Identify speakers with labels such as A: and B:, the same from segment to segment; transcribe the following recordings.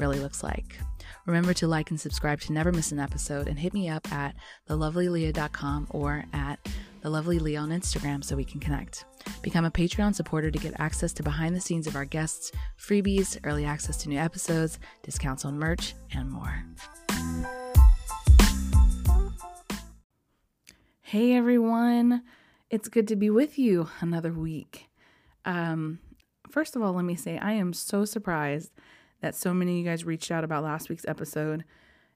A: really looks like. Remember to like and subscribe to never miss an episode and hit me up at thelovelyleah.com or at thelovelyleah on Instagram so we can connect. Become a Patreon supporter to get access to behind the scenes of our guests, freebies, early access to new episodes, discounts on merch, and more. Hey everyone, it's good to be with you another week. Um, first of all, let me say I am so surprised that so many of you guys reached out about last week's episode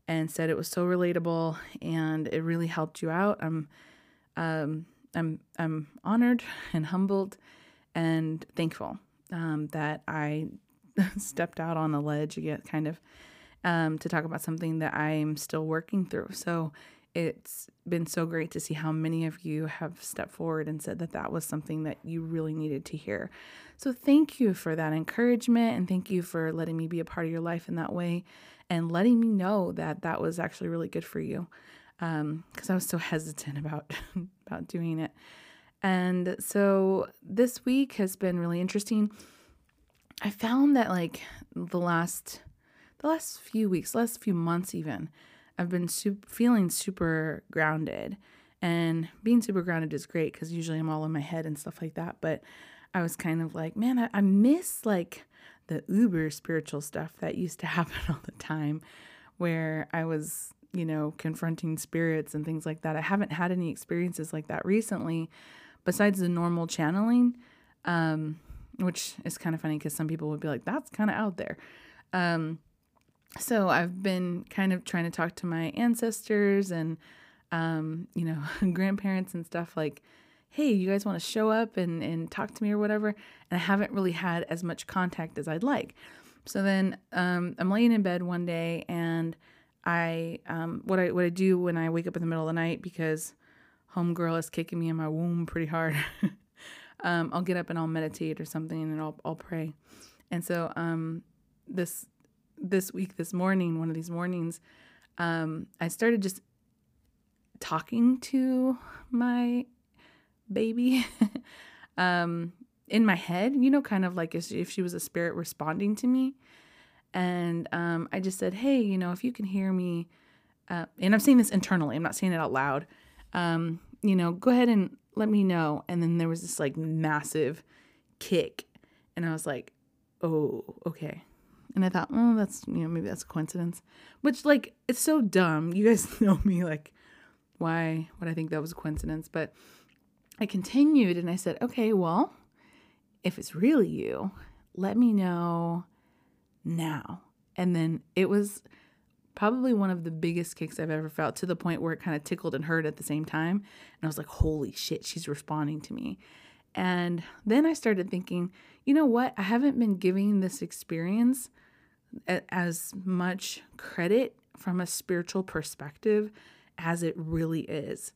A: and said it was so relatable and it really helped you out. I'm um, I'm I'm honored and humbled and thankful um, that I stepped out on a ledge again, kind of um, to talk about something that I'm still working through. So it's been so great to see how many of you have stepped forward and said that that was something that you really needed to hear. So thank you for that encouragement and thank you for letting me be a part of your life in that way and letting me know that that was actually really good for you. Um, cuz I was so hesitant about about doing it. And so this week has been really interesting. I found that like the last the last few weeks, last few months even, I've been super, feeling super grounded. And being super grounded is great because usually I'm all in my head and stuff like that. But I was kind of like, man, I, I miss like the uber spiritual stuff that used to happen all the time where I was, you know, confronting spirits and things like that. I haven't had any experiences like that recently besides the normal channeling, um, which is kind of funny because some people would be like, that's kind of out there. Um, so I've been kind of trying to talk to my ancestors and um, you know, grandparents and stuff like, hey, you guys want to show up and, and talk to me or whatever? And I haven't really had as much contact as I'd like. So then um, I'm laying in bed one day and I um, what I what I do when I wake up in the middle of the night because homegirl is kicking me in my womb pretty hard. um, I'll get up and I'll meditate or something and I'll I'll pray. And so um, this this week, this morning, one of these mornings, um, I started just talking to my baby um, in my head, you know, kind of like if she was a spirit responding to me. And um, I just said, hey, you know, if you can hear me, uh, and I'm saying this internally, I'm not saying it out loud, um, you know, go ahead and let me know. And then there was this like massive kick. And I was like, oh, okay. And I thought, oh, that's, you know, maybe that's a coincidence. Which, like, it's so dumb. You guys know me, like, why would I think that was a coincidence? But I continued and I said, okay, well, if it's really you, let me know now. And then it was probably one of the biggest kicks I've ever felt to the point where it kind of tickled and hurt at the same time. And I was like, holy shit, she's responding to me. And then I started thinking, you know what? I haven't been giving this experience as much credit from a spiritual perspective as it really is.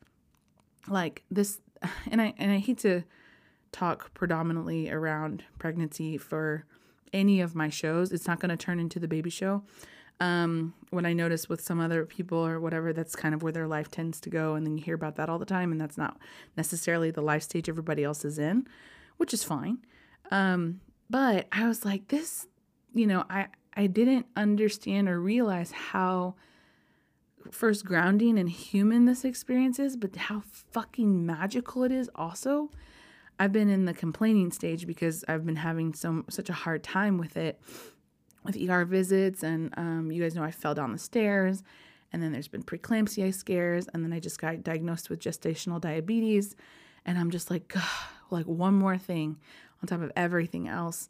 A: Like this and I and I hate to talk predominantly around pregnancy for any of my shows. It's not going to turn into the baby show. Um, when I notice with some other people or whatever, that's kind of where their life tends to go. And then you hear about that all the time. And that's not necessarily the life stage everybody else is in, which is fine. Um, but I was like, this, you know, I, I didn't understand or realize how first grounding and human this experience is, but how fucking magical it is also. I've been in the complaining stage because I've been having so such a hard time with it with ER visits and um, you guys know I fell down the stairs and then there's been preeclampsia scares and then I just got diagnosed with gestational diabetes and I'm just like like one more thing on top of everything else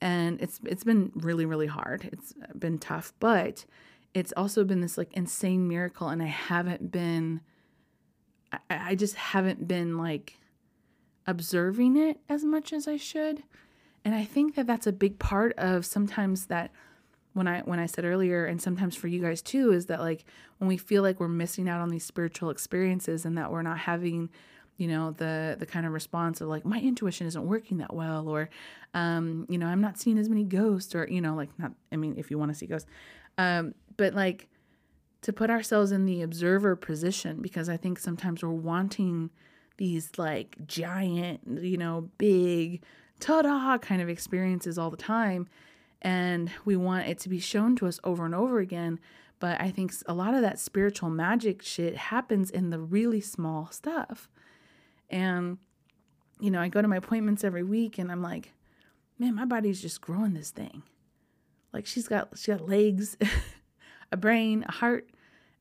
A: and it's it's been really really hard it's been tough but it's also been this like insane miracle and i haven't been I, I just haven't been like observing it as much as i should. And I think that that's a big part of sometimes that when I when I said earlier and sometimes for you guys too is that like when we feel like we're missing out on these spiritual experiences and that we're not having you know the the kind of response of like my intuition isn't working that well or um you know I'm not seeing as many ghosts or you know like not I mean if you want to see ghosts um but like to put ourselves in the observer position because I think sometimes we're wanting these like giant you know big ta-da kind of experiences all the time and we want it to be shown to us over and over again. But i think a lot of that spiritual magic shit happens in the really small stuff. And you know i go to my appointments every week and i'm like man my body's just growing this thing. Like she's got she got legs a brain a heart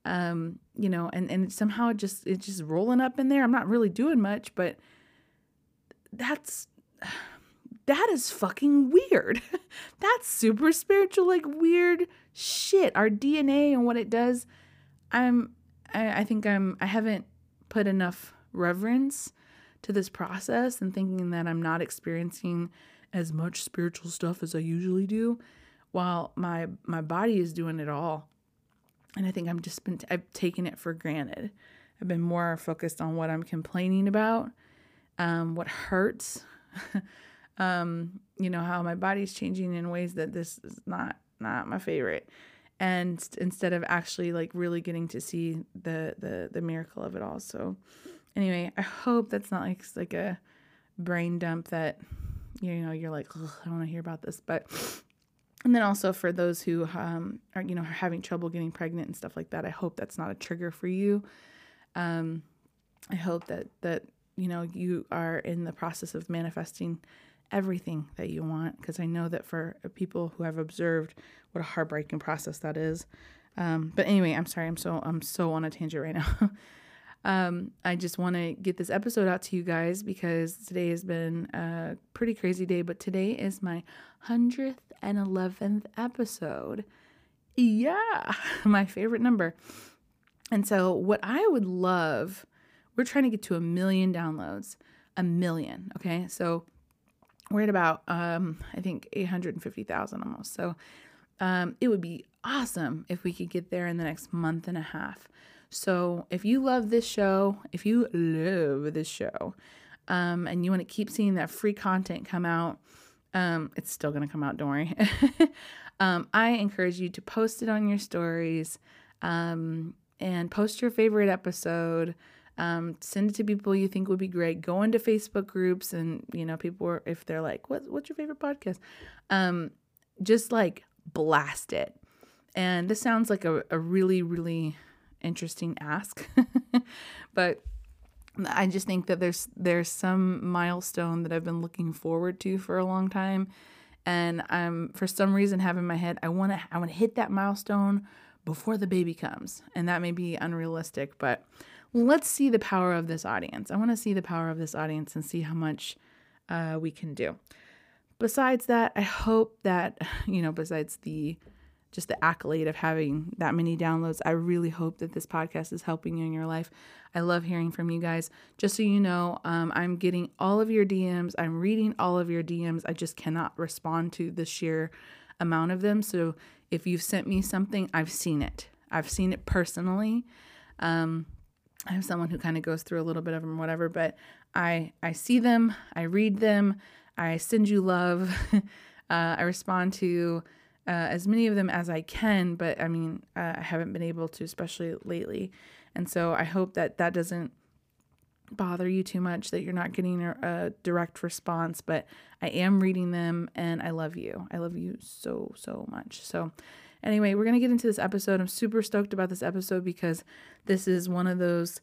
A: um you know and and somehow it just it's just rolling up in there i'm not really doing much but that's that is fucking weird. That's super spiritual, like weird shit. Our DNA and what it does. I'm, I, I think I'm, I haven't put enough reverence to this process and thinking that I'm not experiencing as much spiritual stuff as I usually do, while my my body is doing it all. And I think I'm just been I've taken it for granted. I've been more focused on what I'm complaining about, um, what hurts. um, you know, how my body's changing in ways that this is not not my favorite. And instead of actually like really getting to see the the the miracle of it all. So anyway, I hope that's not like like a brain dump that you know you're like I don't want to hear about this, but and then also for those who um, are you know having trouble getting pregnant and stuff like that, I hope that's not a trigger for you. Um, I hope that that you know you are in the process of manifesting everything that you want because I know that for people who have observed what a heartbreaking process that is. Um, but anyway, I'm sorry. I'm so I'm so on a tangent right now. um, I just want to get this episode out to you guys because today has been a pretty crazy day. But today is my hundredth and eleventh episode. Yeah, my favorite number. And so, what I would love, we're trying to get to a million downloads, a million. Okay, so we're at about um, I think 850,000 almost. So um, it would be awesome if we could get there in the next month and a half. So if you love this show, if you love this show, um, and you want to keep seeing that free content come out, um, it's still going to come out, don't worry. um, I encourage you to post it on your stories um, and post your favorite episode. Um, send it to people you think would be great. Go into Facebook groups and you know people are, if they're like, "What what's your favorite podcast?" Um, just like blast it. And this sounds like a, a really really interesting ask, but I just think that there's there's some milestone that I've been looking forward to for a long time, and I'm for some reason having my head I want to I want to hit that milestone before the baby comes, and that may be unrealistic, but let's see the power of this audience. I want to see the power of this audience and see how much uh, we can do. Besides that, I hope that, you know, besides the just the accolade of having that many downloads, I really hope that this podcast is helping you in your life. I love hearing from you guys. Just so you know, um, I'm getting all of your DMs, I'm reading all of your DMs. I just cannot respond to the sheer amount of them. So if you've sent me something, I've seen it. I've seen it personally. Um, I have someone who kind of goes through a little bit of them, whatever, but I I see them, I read them, I send you love, uh, I respond to uh, as many of them as I can, but I mean uh, I haven't been able to, especially lately, and so I hope that that doesn't bother you too much that you're not getting a, a direct response, but I am reading them and I love you. I love you so so much. So Anyway, we're going to get into this episode. I'm super stoked about this episode because this is one of those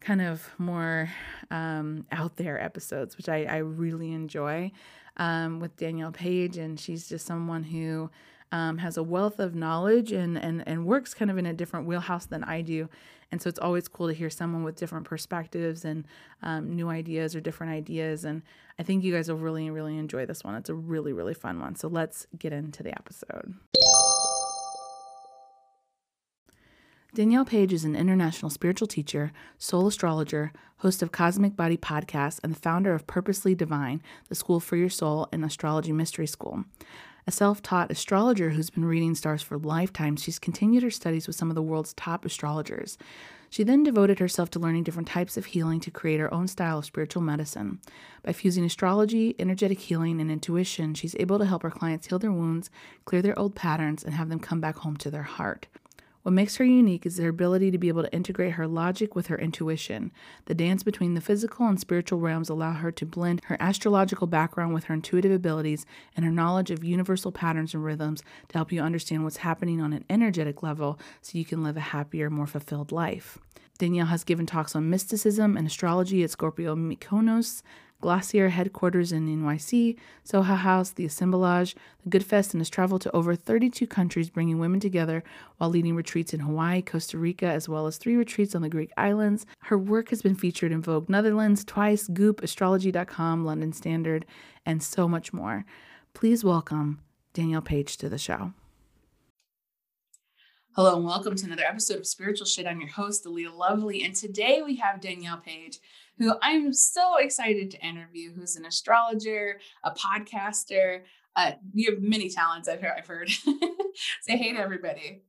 A: kind of more um, out there episodes, which I, I really enjoy um, with Danielle Paige. And she's just someone who um, has a wealth of knowledge and, and, and works kind of in a different wheelhouse than I do. And so it's always cool to hear someone with different perspectives and um, new ideas or different ideas. And I think you guys will really, really enjoy this one. It's a really, really fun one. So let's get into the episode.
B: Danielle Paige is an international spiritual teacher, soul astrologer, host of Cosmic Body Podcast, and the founder of Purposely Divine, the school for your soul and astrology mystery school. A self taught astrologer who's been reading stars for lifetimes, she's continued her studies with some of the world's top astrologers. She then devoted herself to learning different types of healing to create her own style of spiritual medicine. By fusing astrology, energetic healing, and intuition, she's able to help her clients heal their wounds, clear their old patterns, and have them come back home to their heart. What makes her unique is her ability to be able to integrate her logic with her intuition. The dance between the physical and spiritual realms allow her to blend her astrological background with her intuitive abilities and her knowledge of universal patterns and rhythms to help you understand what's happening on an energetic level so you can live a happier, more fulfilled life. Danielle has given talks on mysticism and astrology at Scorpio Mykonos, Glossier headquarters in NYC, Soho House, the Assemblage, the Good Fest, and has traveled to over 32 countries, bringing women together while leading retreats in Hawaii, Costa Rica, as well as three retreats on the Greek islands. Her work has been featured in Vogue Netherlands, Twice, Goop, Astrology.com, London Standard, and so much more. Please welcome Danielle Paige to the show. Hello and welcome to another episode of Spiritual Shit. I'm your host, Leah Lovely, and today we have Danielle Paige who I'm so excited to interview, who's an astrologer, a podcaster. Uh, you have many talents, I've heard. I've heard. Say hey to everybody.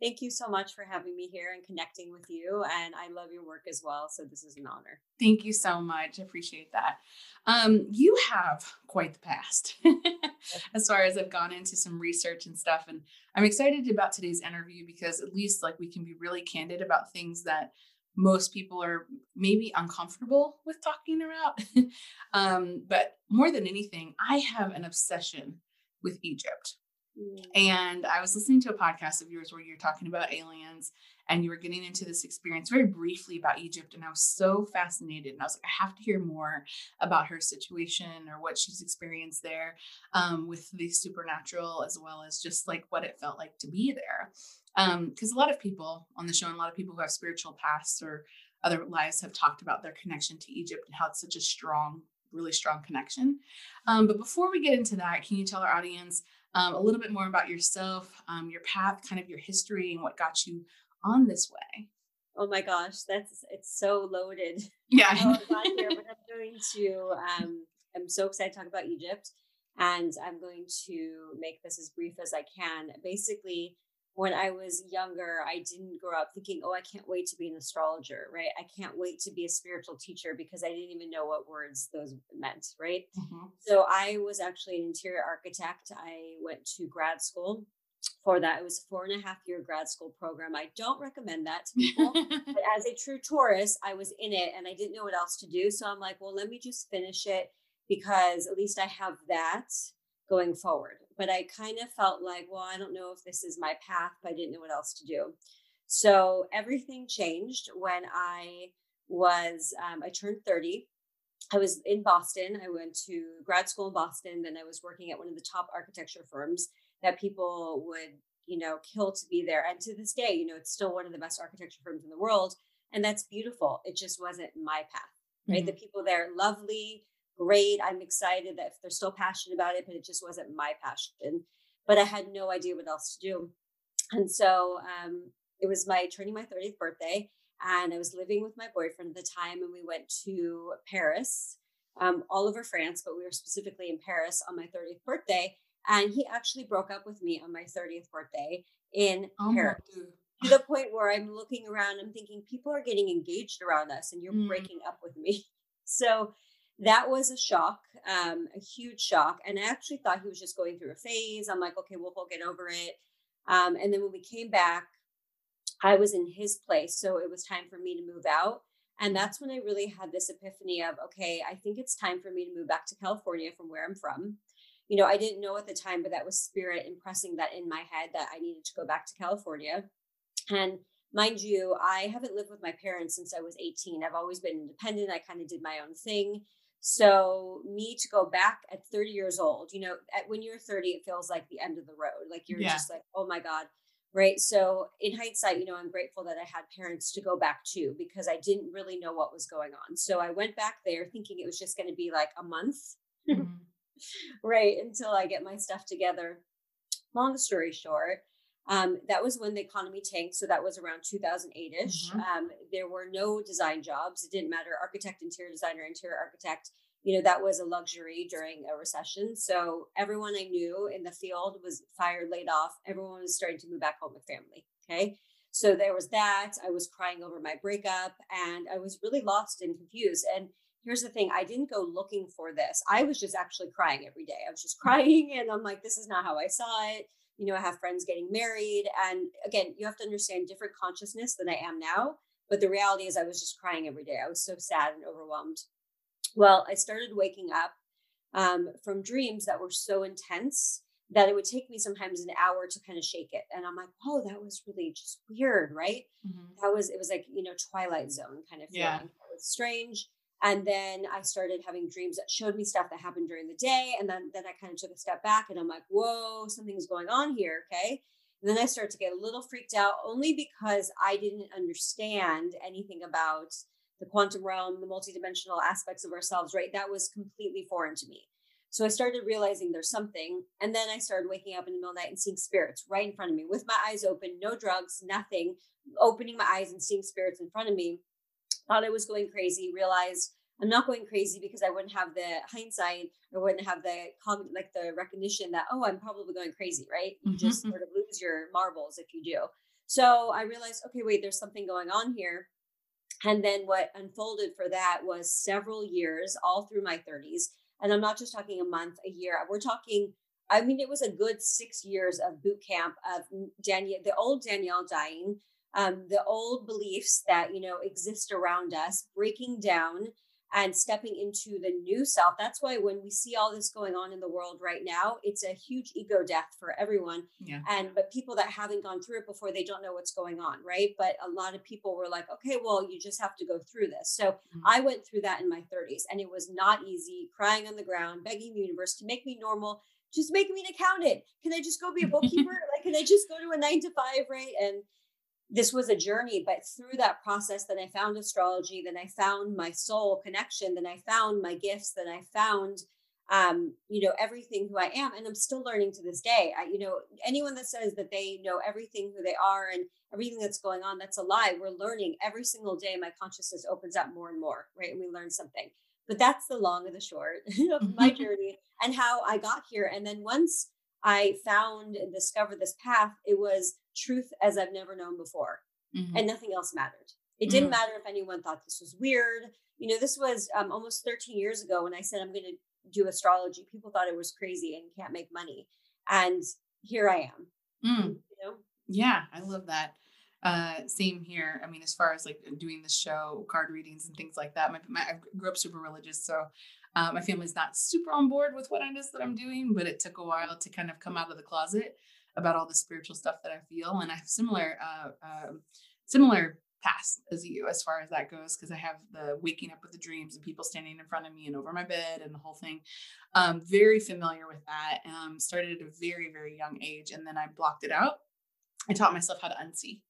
C: Thank you so much for having me here and connecting with you. And I love your work as well. So this is an honor.
B: Thank you so much. I appreciate that. Um, you have quite the past as far as I've gone into some research and stuff. And I'm excited about today's interview because at least like we can be really candid about things that most people are maybe uncomfortable with talking about. um, but more than anything, I have an obsession with Egypt. And I was listening to a podcast of yours where you're talking about aliens and you were getting into this experience very briefly about Egypt. And I was so fascinated. And I was like, I have to hear more about her situation or what she's experienced there um, with the supernatural, as well as just like what it felt like to be there because um, a lot of people on the show and a lot of people who have spiritual pasts or other lives have talked about their connection to Egypt and how it's such a strong, really strong connection. Um, but before we get into that, can you tell our audience um, a little bit more about yourself, um, your path, kind of your history, and what got you on this way?
C: Oh my gosh, that's it's so loaded.
B: Yeah,
C: here, but I'm going to. Um, I'm so excited to talk about Egypt, and I'm going to make this as brief as I can. Basically, when I was younger, I didn't grow up thinking, oh, I can't wait to be an astrologer, right? I can't wait to be a spiritual teacher because I didn't even know what words those meant, right? Mm-hmm. So I was actually an interior architect. I went to grad school for that. It was a four and a half year grad school program. I don't recommend that to people, but as a true Taurus, I was in it and I didn't know what else to do. So I'm like, well, let me just finish it because at least I have that going forward but I kind of felt like, well, I don't know if this is my path, but I didn't know what else to do. So everything changed when I was, um, I turned 30. I was in Boston. I went to grad school in Boston. Then I was working at one of the top architecture firms that people would, you know, kill to be there. And to this day, you know, it's still one of the best architecture firms in the world. And that's beautiful. It just wasn't my path, right? Mm-hmm. The people there, lovely, great. I'm excited that they're still passionate about it, but it just wasn't my passion. But I had no idea what else to do. And so um, it was my turning my 30th birthday, and I was living with my boyfriend at the time, and we went to Paris, um, all over France, but we were specifically in Paris on my 30th birthday. And he actually broke up with me on my 30th birthday in oh Paris. To the point where I'm looking around, I'm thinking people are getting engaged around us, and you're mm. breaking up with me. So that was a shock, um, a huge shock. And I actually thought he was just going through a phase. I'm like, okay, well, he'll get over it. Um, and then when we came back, I was in his place. So it was time for me to move out. And that's when I really had this epiphany of, okay, I think it's time for me to move back to California from where I'm from. You know, I didn't know at the time, but that was spirit impressing that in my head that I needed to go back to California. And mind you, I haven't lived with my parents since I was 18. I've always been independent. I kind of did my own thing. So me to go back at 30 years old, you know, at, when you're 30, it feels like the end of the road. Like you're yeah. just like, oh my God. Right. So in hindsight, you know, I'm grateful that I had parents to go back to because I didn't really know what was going on. So I went back there thinking it was just going to be like a month. Mm-hmm. right. Until I get my stuff together. Long story short, Um, that was when the economy tanked. So that was around 2008 ish.
B: Mhm.
C: Um, there were no design jobs. It didn't matter architect, interior designer, interior architect. You know, that was a luxury during a recession. So everyone I knew in the field was fired, laid off. Everyone was starting to move back home with family. Okay. So there was that. I was crying over my breakup and I was really lost and confused. And here's the thing I didn't go looking for this. I was just actually crying every day. I was just crying and I'm like, this is not how I saw it you know, I have friends getting married. And again, you have to understand different consciousness than I am now. But the reality is, I was just crying every day. I was so sad and overwhelmed. Well, I started waking up um, from dreams that were so intense that it would take me sometimes an hour to kind of shake it. And I'm like, oh, that was really just weird, right?
B: Mhm.
C: That was, it was like, you know, Twilight Zone kind of feeling.
B: Yeah.
C: It was strange. And then I started having dreams that showed me stuff that happened during the day. And then, then I kind of took a step back and I'm like, whoa, something's going on here. Okay. And then I started to get a little freaked out only because I didn't understand anything about the quantum realm, the multidimensional aspects of ourselves, right? That was completely foreign to me. So I started realizing there's something. And then I started waking up in the middle of the night and seeing spirits right in front of me with my eyes open, no drugs, nothing, opening my eyes and seeing spirits in front of me thought I was going crazy, realized I'm not going crazy because I wouldn't have the hindsight or wouldn't have the like the recognition that oh I'm probably going crazy, right? You
B: Mhm.
C: just sort of lose your marbles if you do. So I realized okay, wait, there's something going on here. And then what unfolded for that was several years, all through my 30s. And I'm not just talking a month, a year. We're talking, I mean, it was a good six years of boot camp of Danielle, the old Danielle dying, um, the old beliefs that you know exist around us breaking down and stepping into the new self. That's why when we see all this going on in the world right now it's a huge ego death for everyone
B: Yeah.
C: and but people that haven't gone through it before they don't know what's going on right? But a lot of people were like okay well you just have to go through this. So
B: Mhm.
C: i went through that in my 30s and it was not easy crying on the ground begging the universe to make me normal just make me an accountant can i just go be a bookkeeper? Like can i just go to a nine to five right? And this was a journey but through that process then i found astrology then i found my soul connection then i found my gifts then i found um you know everything who i am and i'm still learning to this day. I, you know anyone that says that they know everything who they are and everything that's going on that's a lie. We're learning every single day. My consciousness opens up more and more right? And we learn something. But that's the long and the short of my journey and how i got here. And then once i found and discovered this path it was truth as i've never known before
B: Mhm.
C: and nothing else mattered. It didn't
B: Mm.
C: matter if anyone thought this was weird. You know, this was um, almost 13 years ago when I said I'm going to do astrology. People thought it was crazy and can't make money, and here I am.
B: Mm.
C: You know,
B: Yeah, I love that. Uh, same here. I mean, as far as like doing the show, card readings and things like that. My, my I grew up super religious, so uh, my family's not super on board with what it is that I'm doing. But it took a while to kind of come out of the closet about all the spiritual stuff that I feel, and I have similar, uh, um similar past as you as far as that goes because I have the waking up with the dreams and people standing in front of me and over my bed and the whole thing. Um, very familiar with that. Um, started at a very very young age, and then I blocked it out. I taught myself how to unsee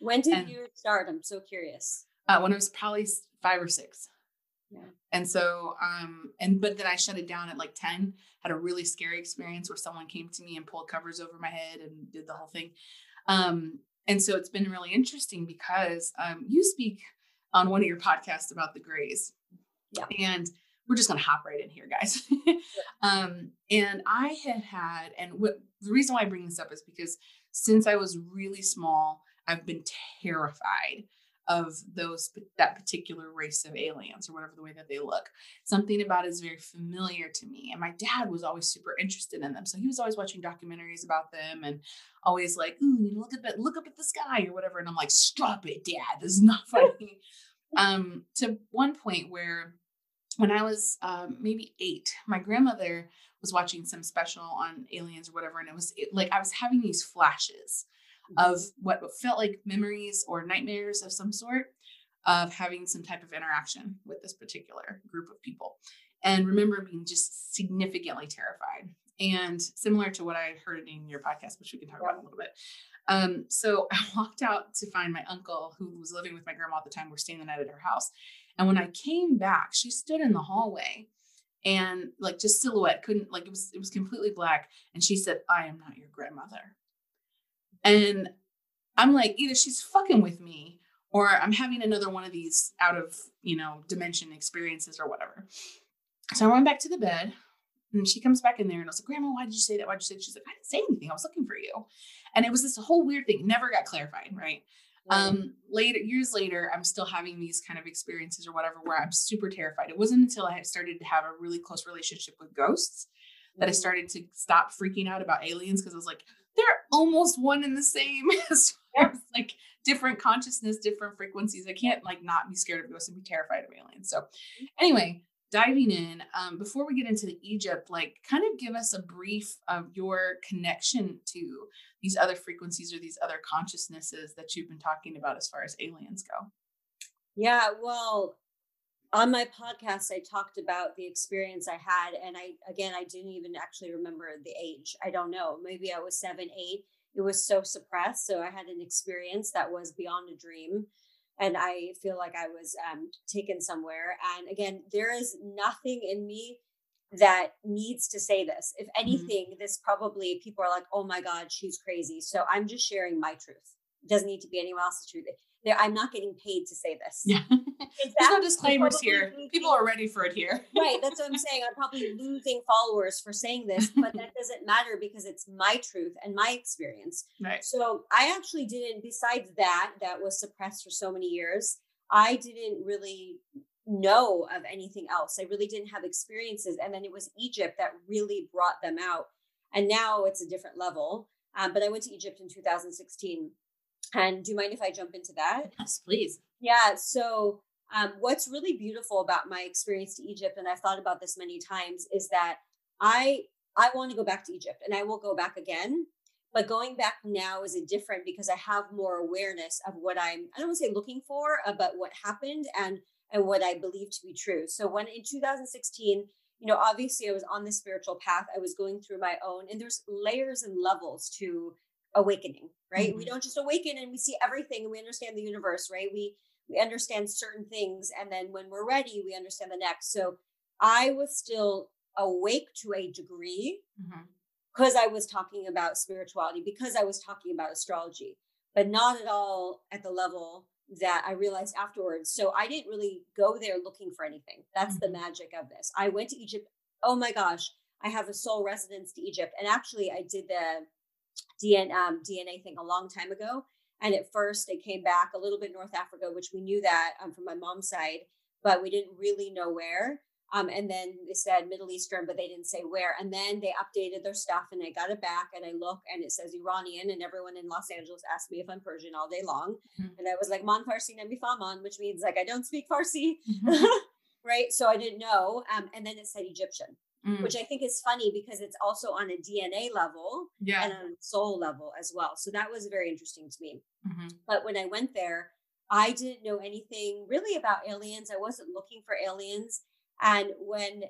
C: when did
B: And-
C: you start? I'm so curious.
B: uh, when I was probably five or six.
C: Yeah.
B: And so, um, and but then I shut it down at like 10, had a really scary experience where someone came to me and pulled covers over my head and did the whole thing. Um, and so it's been really interesting because um, you speak on one of your podcasts about the grays.
C: Yeah.
B: And we're just going to hop right in here, guys. um, and I had had, and what the reason why I bring this up is because since I was really small, I've been terrified of those that particular race of aliens or whatever the way that they look. Something about it is very familiar to me. And my dad was always super interested in them. So he was always watching documentaries about them and always like, ooh, you look at that, look up at the sky or whatever. And I'm like, stop it, dad. This is not funny. um, to one point where when I was um, maybe eight, my grandmother was watching some special on aliens or whatever, and it was it, like I was having these flashes of what felt like memories or nightmares of some sort of having some type of interaction with this particular group of people, and remember being just significantly terrified. And similar to what I heard in your podcast, which we can talk about in a little bit. Um, so I walked out to find my uncle who was living with my grandma at the time. We're staying the night at her house. And when I came back, she stood in the hallway and like just silhouette, couldn't like it was it was completely black. And she said, I am not your grandmother. And I'm like, either she's fucking with me or I'm having another one of these out of, you know, dimension experiences or whatever. So I went back to the bed and she comes back in there and I was like, Grandma, why did you say that? Why did you say that? She's like, I didn't say anything. I was looking for you. And it was this whole weird thing, never got clarified, right? Um, later, years later, I'm still having these kind of experiences or whatever where I'm super terrified. It wasn't until I had started to have a really close relationship with ghosts that I started to stop freaking out about aliens because I was like, they're almost one and the same as far as like different consciousness, different frequencies. I can't like not be scared of ghosts and be terrified of aliens. So, anyway, diving in, um, before we get into Egypt, like kind of give us a brief of your connection to these other frequencies or these other consciousnesses that you've been talking about as far as aliens go.
C: Yeah, well, on my podcast, I talked about the experience I had. And I, again, I didn't even actually remember the age. I don't know. Maybe I was seven, eight. It was so suppressed. So I had an experience that was beyond a dream and I feel like I was um, taken somewhere. And again, there is nothing in me that needs to say this. If mm-hmm. anything, mm-hmm. this probably people are like, oh my God, she's crazy. So I'm just sharing my truth. It doesn't need to be anyone else's truth. I'm not getting paid to say this.
B: Yeah. There's no disclaimers here. Losing, People are ready for it here.
C: right. That's what I'm saying. I'm probably losing followers for saying this, but that doesn't matter because it's my truth and my experience.
B: Right.
C: So I actually didn't, besides that, that was suppressed for so many years, I didn't really know of anything else. I really didn't have experiences. And then it was Egypt that really brought them out. And now it's a different level. Um, but I went to Egypt in 2016 and do you mind if I jump into that?
B: Yes, please.
C: Yeah. So, um, what's really beautiful about my experience to Egypt, and I've thought about this many times, is that I I want to go back to Egypt, and I will go back again. But going back now is a different because I have more awareness of what I'm. I don't want to say looking for, uh, but what happened and and what I believe to be true. So when in 2016, you know, obviously I was on the spiritual path. I was going through my own, and there's layers and levels to awakening, right? Mm-hmm. We don't just awaken and we see everything and we understand the universe, right? We we understand certain things and then when we're ready, we understand the next. So I was still awake to a degree because mm-hmm. I was talking about spirituality, because I was talking about astrology, but not at all at the level that I realized afterwards. So I didn't really go there looking for anything. That's mm-hmm. the magic of this. I went to Egypt. Oh my gosh, I have a soul residence to Egypt. And actually, I did the DNA, um, DNA thing a long time ago. And at first, it came back a little bit North Africa, which we knew that um, from my mom's side, but we didn't really know where. Um, and then they said Middle Eastern, but they didn't say where. And then they updated their stuff, and I got it back, and I look, and it says Iranian, and everyone in Los Angeles asked me if I'm Persian all day long, mm-hmm. and I was like Man Farsi Nemi Faman, which means like I don't speak Farsi, mm-hmm. right? So I didn't know. Um, and then it said Egyptian, mm. which I think is funny because it's also on a DNA level
B: yeah.
C: and on a soul level as well. So that was very interesting to me.
B: Mm-hmm.
C: But when I went there, I didn't know anything really about aliens. I wasn't looking for aliens. And when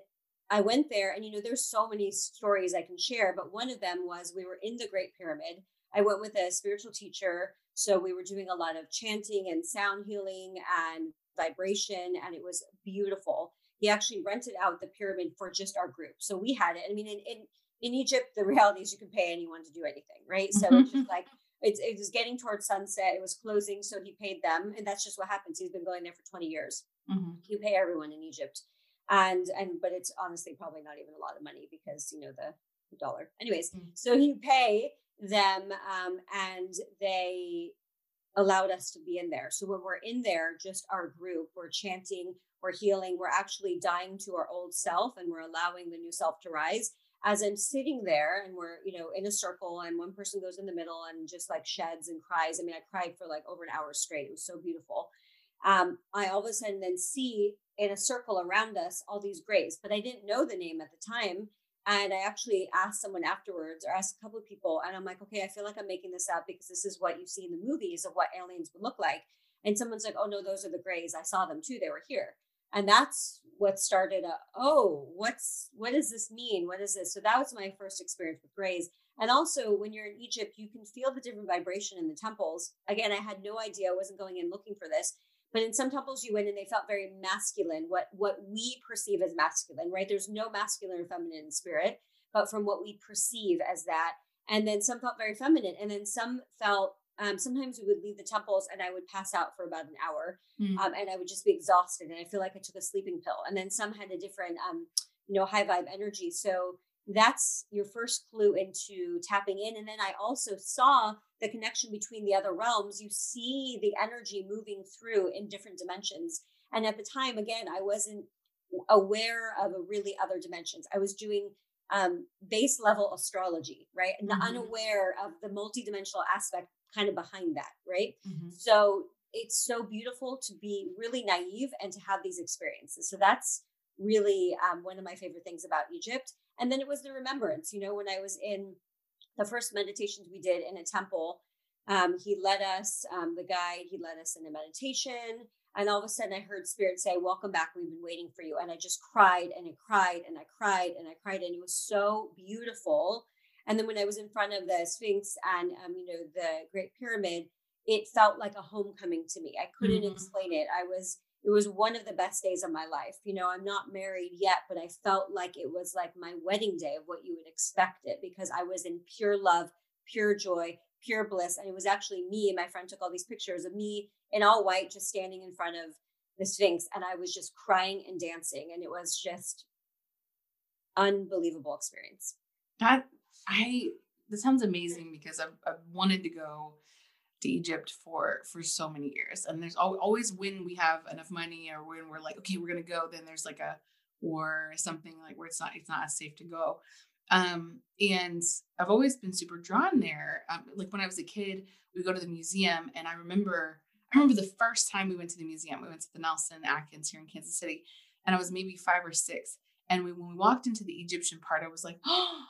C: I went there, and you know, there's so many stories I can share, but one of them was we were in the Great Pyramid. I went with a spiritual teacher. So we were doing a lot of chanting and sound healing and vibration, and it was beautiful he actually rented out the pyramid for just our group. So we had it. I mean, in, in, in Egypt, the reality is you can pay anyone to do anything, right? So it's just like, it's, it was getting towards sunset. It was closing. So he paid them. And that's just what happens. He's been going there for 20 years.
B: Mm-hmm.
C: You pay everyone in Egypt. And, and, but it's honestly probably not even a lot of money because, you know, the, the dollar. Anyways, mm-hmm. so you pay them um, and they allowed us to be in there. So when we're in there, just our group, we're chanting, we're healing, we're actually dying to our old self and we're allowing the new self to rise. As I'm sitting there and we're, you know, in a circle and one person goes in the middle and just like sheds and cries. I mean, I cried for like over an hour straight. It was so beautiful. Um, I all of a sudden then see in a circle around us all these grays, but I didn't know the name at the time. And I actually asked someone afterwards or asked a couple of people, and I'm like, okay, I feel like I'm making this up because this is what you see in the movies of what aliens would look like. And someone's like, oh no, those are the grays. I saw them too. They were here. And that's what started a oh what's what does this mean? What is this? So that was my first experience with grays. And also when you're in egypt you can feel the different vibration in the temples. Again i had no idea. I wasn't going in looking for this but in some temples you went and they felt very masculine what what we perceive as masculine right there's no masculine or feminine spirit but from what we perceive as that and then some felt very feminine, and then some felt. Um, sometimes we would leave the temples, and I would pass out for about an hour, mm. um, and I would just be exhausted, and I feel like I took a sleeping pill. And then some had a different, um, you know, high vibe energy. So that's your first clue into tapping in. And then I also saw the connection between the other realms. You see the energy moving through in different dimensions. And at the time, again, I wasn't aware of a really other dimensions. I was doing um, base level astrology, right? And mm-hmm. unaware of the multidimensional aspect kind of behind that, right? Mm-hmm. So it's so beautiful to be really naive and to have these experiences. So that's really um, one of my favorite things about Egypt. And then it was the remembrance. You know, when I was in the first meditations we did in a temple, um, he led us, um, the guide, he led us in a meditation. And all of a sudden, I heard Spirit say, Welcome back. We've been waiting for you. And I just cried and I cried and I cried and I cried. And it was so beautiful. And then when I was in front of the Sphinx and, um, you know, the Great Pyramid, it felt like a homecoming to me. I couldn't mm-hmm. explain it. I was it was one of the best days of my life. You know, I'm not married yet, but I felt like it was like my wedding day of what you would expect it because I was in pure love, pure joy, pure bliss. And it was actually me. and My friend took all these pictures of me in all white, just standing in front of the Sphinx. And I was just crying and dancing. And it was just unbelievable experience.
B: That I that sounds amazing because I've, I've wanted to go to Egypt for for so many years. And there's always when we have enough money or when we're like, okay, we're gonna go, then there's like a war or something like where it's not it's not as safe to go. Um, and I've always been super drawn there. Um, like when I was a kid, we go to the museum, and I remember I remember the first time we went to the museum. We went to the Nelson Atkins here in Kansas City, and I was maybe five or six. And we, when we walked into the Egyptian part, I was like, oh,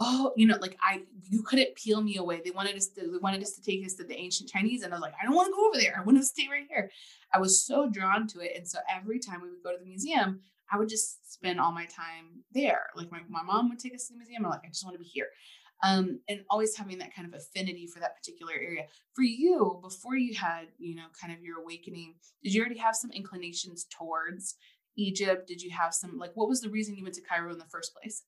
B: oh, you know, like I, you couldn't peel me away. They wanted us to, they wanted us to take us to the ancient Chinese. And I was like, I don't want to go over there. I want to stay right here. I was so drawn to it. And so every time we would go to the museum, I would just spend all my time there. Like my, my mom would take us to the museum. I'm like, I just want to be here. Um, and always having that kind of affinity for that particular area. For you, before you had, you know, kind of your awakening, did you already have some inclinations towards Egypt? Did you have some, like, what was the reason you went to Cairo in the first place?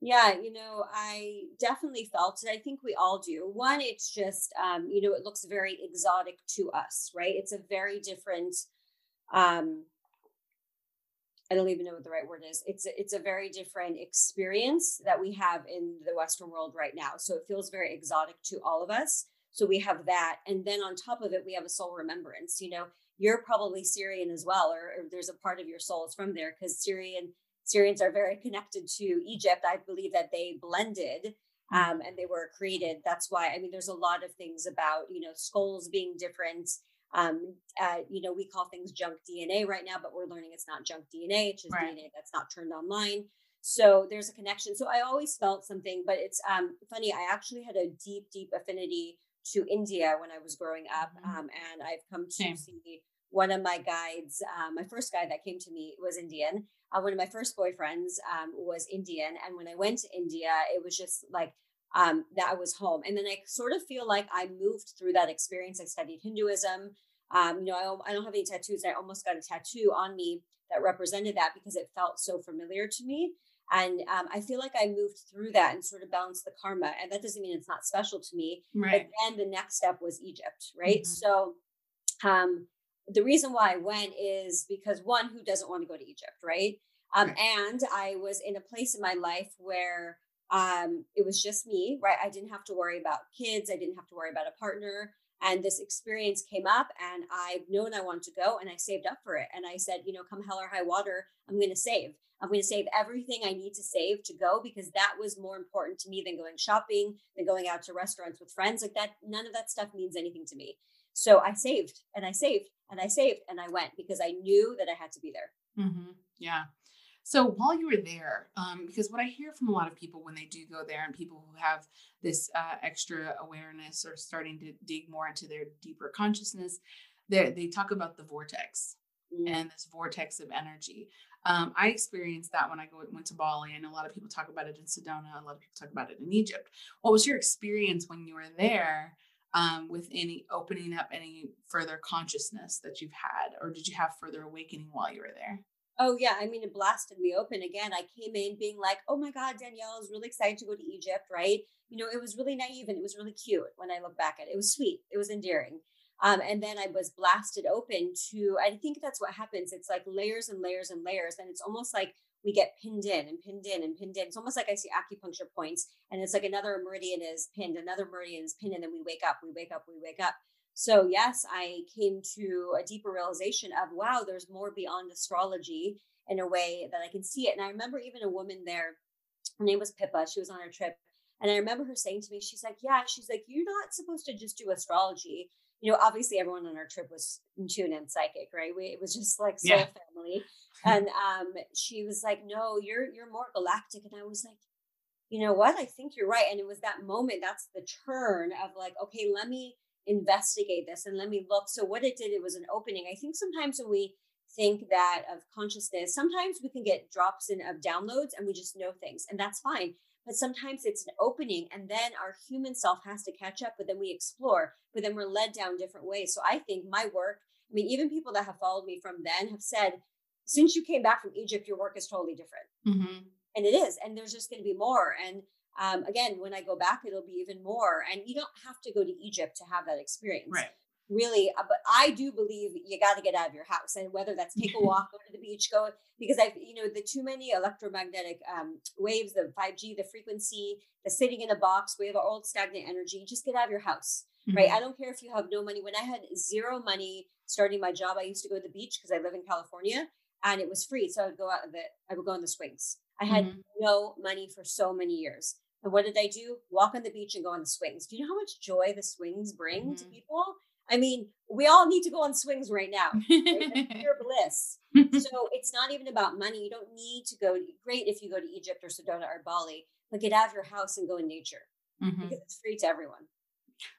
C: Yeah, you know, I definitely felt it. I think we all do. One, it's just, um, you know, it looks very exotic to us, right? It's a very different, um, I don't even know what the right word is. It's a, it's a very different experience that we have in the Western world right now. So it feels very exotic to all of us. So we have that, and then on top of it, we have a soul remembrance. You know, you're probably Sirian as well, or, or there's a part of your soul is from there because Sirian Sirians are very connected to Egypt. I believe that they blended mm. um, and they were created. That's why, I mean, there's a lot of things about, you know, skulls being different. Um, uh, you know, we call things junk DNA right now, but we're learning it's not junk DNA, it's just right. DNA that's not turned online. So there's a connection. So I always felt something, but it's um, funny. I actually had a deep, deep affinity to India when I was growing up. Mm-hmm. Um, and I've come to Same. see one of my guides, um, my first guide that came to me was Indian. Uh, one of my first boyfriends um, was Indian. And when I went to India, it was just like um, that I was home. And then I sort of feel like I moved through that experience. I studied Hinduism. Um, you know, I, I don't have any tattoos. I almost got a tattoo on me that represented that because it felt so familiar to me. And um, I feel like I moved through that and sort of balanced the karma. And that doesn't mean it's not special to me. Right. But then the next step was Egypt, right? Mm-hmm. So um, the reason why I went is because one, who doesn't want to go to Egypt, right? Um, right. And I was in a place in my life where um, it was just me, right? I didn't have to worry about kids. I didn't have to worry about a partner. And this experience came up, and I've known I wanted to go, and I saved up for it. And I said, you know, come hell or high water, I'm going to save. I'm going to save everything I need to save to go because that was more important to me than going shopping, than going out to restaurants with friends. Like that, none of that stuff means anything to me. So I saved and I saved and I saved and I went because I knew that I had to be there.
B: Mm-hmm. Yeah. So while you were there, um, because what I hear from a lot of people when they do go there and people who have this uh, extra awareness or starting to dig more into their deeper consciousness, they, they talk about the vortex mm. and this vortex of energy. Um, I experienced that when I go, went to Bali, and a lot of people talk about it in Sedona. A lot of people talk about it in Egypt. What was your experience when you were there? Um, with any opening up any further consciousness that you've had, or did you have further awakening while you were there?
C: Oh yeah, I mean, it blasted me open again. I came in being like, "Oh my God, Danielle is really excited to go to Egypt, right?" You know, it was really naive and it was really cute when I look back at it. It was sweet. It was endearing. Um, and then I was blasted open to. I think that's what happens. It's like layers and layers and layers, and it's almost like we get pinned in and pinned in and pinned in. It's almost like I see acupuncture points, and it's like another meridian is pinned, another meridian is pinned, and then we wake up, we wake up, we wake up. So, yes, I came to a deeper realization of wow, there's more beyond astrology in a way that I can see it. And I remember even a woman there, her name was Pippa, she was on her trip. And I remember her saying to me, she's like, Yeah, she's like, you're not supposed to just do astrology. You know, obviously everyone on our trip was in tune and psychic, right? We, it was just like soul yeah. family. And um, she was like, No, you're you're more galactic. And I was like, you know what? I think you're right. And it was that moment, that's the turn of like, okay, let me investigate this and let me look. So what it did, it was an opening. I think sometimes when we think that of consciousness, sometimes we can get drops in of downloads and we just know things, and that's fine. But sometimes it's an opening, and then our human self has to catch up, but then we explore, but then we're led down different ways. So I think my work, I mean, even people that have followed me from then have said, since you came back from Egypt, your work is totally different. Mm-hmm. And it is. And there's just going to be more. And um, again, when I go back, it'll be even more. And you don't have to go to Egypt to have that experience.
B: Right.
C: Really, uh, but I do believe you got to get out of your house, and whether that's take a walk, go to the beach, go because I've you know the too many electromagnetic um, waves, the five G, the frequency, the sitting in a box. We have our old stagnant energy. Just get out of your house, mm-hmm. right? I don't care if you have no money. When I had zero money starting my job, I used to go to the beach because I live in California, and it was free. So I would go out of it. I would go on the swings. I had mm-hmm. no money for so many years. And what did I do? Walk on the beach and go on the swings. Do you know how much joy the swings bring mm-hmm. to people? I mean, we all need to go on swings right now. Right? pure bliss. so it's not even about money. You don't need to go. Great if you go to Egypt or Sedona or Bali, but get out of your house and go in nature mm-hmm. because it's free to everyone.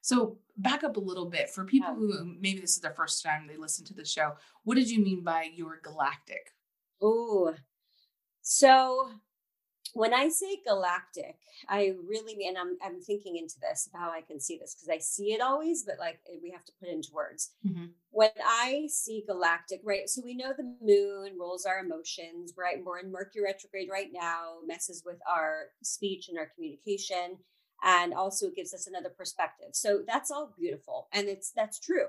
B: So back up a little bit for people who maybe this is their first time they listen to the show. What did you mean by your galactic?
C: Oh, so when I say galactic, I really mean I'm I'm thinking into this how I can see this because I see it always, but like we have to put it into words. Mm-hmm. When I see galactic, right? So we know the moon rules our emotions, right? We're in Mercury retrograde right now, messes with our speech and our communication, and also gives us another perspective. So that's all beautiful, and it's that's true.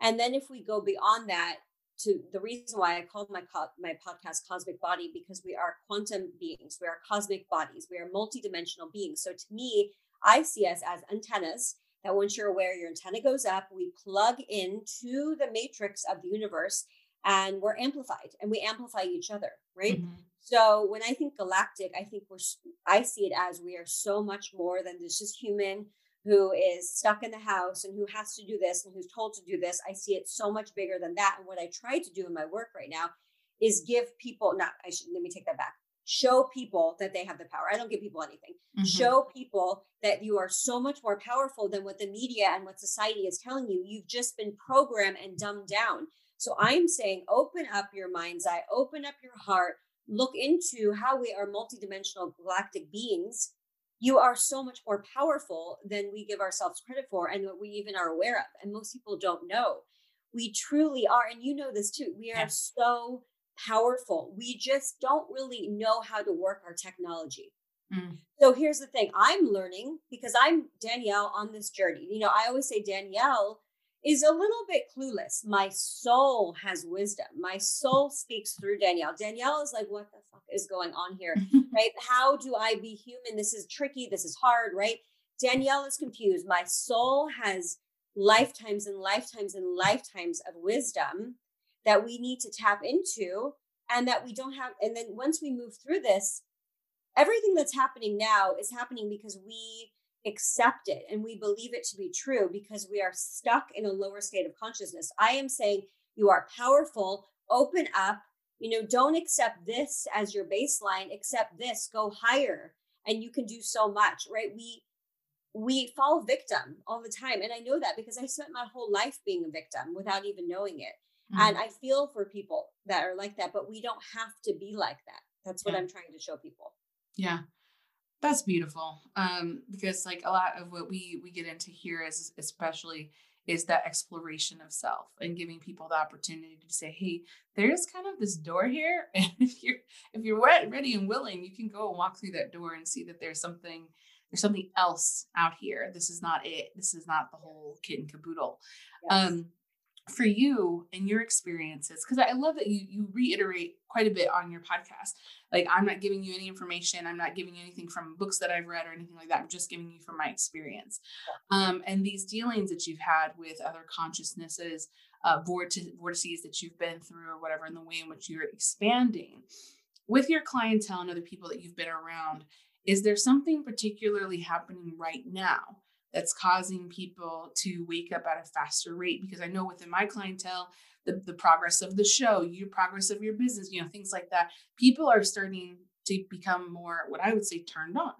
C: And then if we go beyond that, to the reason why I called my co- my podcast Cosmic Body because we are quantum beings, we are cosmic bodies, we are multidimensional beings. So to me, I see us as antennas that once you're aware, your antenna goes up, we plug into the matrix of the universe and we're amplified and we amplify each other, right? Mm-hmm. So when I think galactic, I think we're I see it as we are so much more than this just human who is stuck in the house and who has to do this and who's told to do this. I see it so much bigger than that. And what I try to do in my work right now is give people, not, I should, let me take that back. Show people that they have the power. I don't give people anything. Mm-hmm. Show people that you are so much more powerful than what the media and what society is telling you. You've just been programmed and dumbed down. So I'm saying open up your mind's eye, open up your heart, look into how we are multidimensional galactic beings you are so much more powerful than we give ourselves credit for and what we even are aware of. And most people don't know. We truly are, and you know this too, we are yeah. so powerful. We just don't really know how to work our technology. Mm. So here's the thing I'm learning because I'm Danielle on this journey. You know, I always say Danielle is a little bit clueless. My soul has wisdom. My soul speaks through Danielle. Danielle is like, what the fuck is going on here? right? How do I be human? This is tricky. This is hard, right? Danielle is confused. My soul has lifetimes and lifetimes and lifetimes of wisdom that we need to tap into and that we don't have. And then once we move through this, everything that's happening now is happening because we accept it and we believe it to be true because we are stuck in a lower state of consciousness. I am saying you are powerful, open up, you know, don't accept this as your baseline, accept this, go higher and you can do so much, right? We we fall victim all the time and I know that because I spent my whole life being a victim without even knowing it. Mm-hmm. And I feel for people that are like that, but we don't have to be like that. That's what yeah. I'm trying to show people.
B: Yeah. That's beautiful. Um, because like a lot of what we we get into here is especially is that exploration of self and giving people the opportunity to say hey there's kind of this door here and if you're if you're ready and willing you can go and walk through that door and see that there's something there's something else out here this is not it this is not the whole kit and caboodle yes. um for you and your experiences because i love that you you reiterate quite a bit on your podcast. Like i'm not giving you any information i'm not giving you anything from books that i've read or anything like that i'm just giving you from my experience. Um, and these dealings that you've had with other consciousnesses uh, vortices that you've been through or whatever in the way in which you're expanding with your clientele and other people that you've been around is there something particularly happening right now that's causing people to wake up at a faster rate because i know within my clientele the, the progress of the show your progress of your business you know things like that people are starting to become more what i would say turned on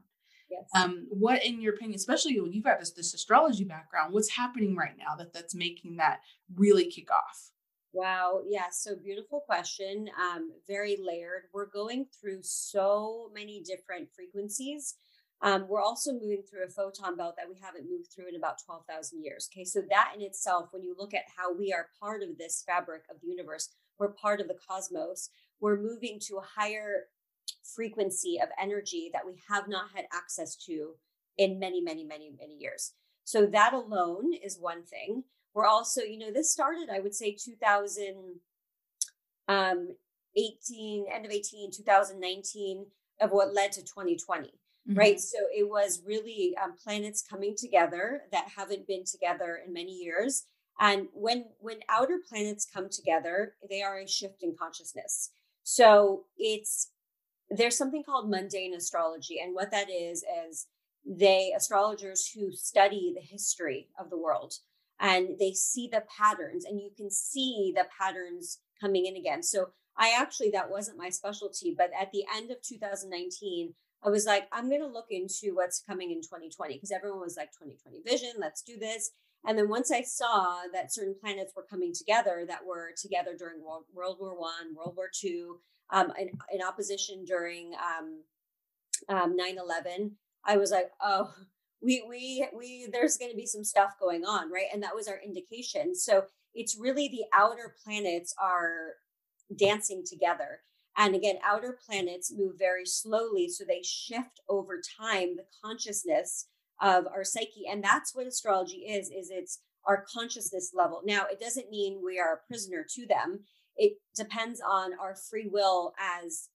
B: yes. um, what in your opinion especially when you've got this, this astrology background what's happening right now that that's making that really kick off
C: Wow. Yeah. So beautiful question. Um, very layered. We're going through so many different frequencies um, we're also moving through a photon belt that we haven't moved through in about 12,000 years. Okay, so that in itself, when you look at how we are part of this fabric of the universe, we're part of the cosmos, we're moving to a higher frequency of energy that we have not had access to in many, many, many, many years. So that alone is one thing. We're also, you know, this started, I would say, 2018, um, end of 18, 2019, of what led to 2020 Mm-hmm. Right. So it was really um, planets coming together that haven't been together in many years. And when when outer planets come together, they are a shift in consciousness. So it's there's something called mundane astrology, and what that is is they astrologers who study the history of the world and they see the patterns, and you can see the patterns coming in again. So I actually that wasn't my specialty, but at the end of 2019, I was like, I'm going to look into what's coming in 2020 because everyone was like 2020 vision, let's do this. And then once I saw that certain planets were coming together that were together during World, War One, World War Two, um, in, in, opposition during um, um, 9/11, I was like, oh, we we we there's going to be some stuff going on, right? And that was our indication. So it's really the outer planets are dancing together and again, outer planets move very slowly. So they shift over time the consciousness of our psyche. And that's what astrology is, is it's our consciousness level. Now, it doesn't mean we are a prisoner to them. It depends on our free will as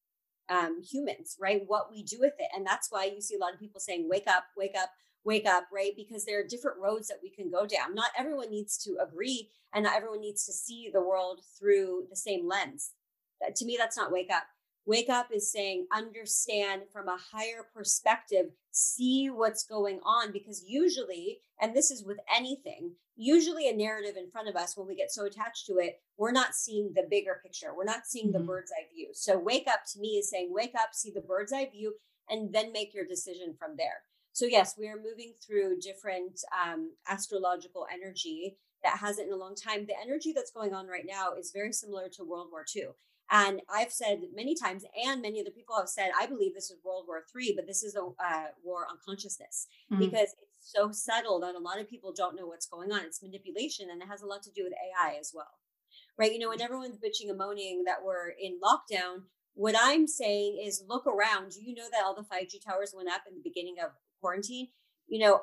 C: um, humans, right? What we do with it. And that's why you see a lot of people saying, wake up, wake up, wake up, right? Because there are different roads that we can go down. Not everyone needs to agree and not everyone needs to see the world through the same lens to me, that's not wake up. Wake up is saying, understand from a higher perspective, see what's going on. Because usually, and this is with anything, usually a narrative in front of us, when we get so attached to it, we're not seeing the bigger picture. We're not seeing mm-hmm. the bird's eye view. So, wake up to me is saying, wake up, see the bird's eye view, and then make your decision from there. So, yes, we are moving through different um, astrological energy that hasn't in a long time. The energy that's going on right now is very similar to World War II. And I've said many times, and many other people have said, I believe this is World War III, but this is a uh, war on consciousness mm-hmm. because it's so subtle that a lot of people don't know what's going on. It's manipulation, and it has a lot to do with AI as well, right? You know, when everyone's bitching and moaning that we're in lockdown, what I'm saying is look around. Do you know that all the 5G towers went up in the beginning of quarantine? You know,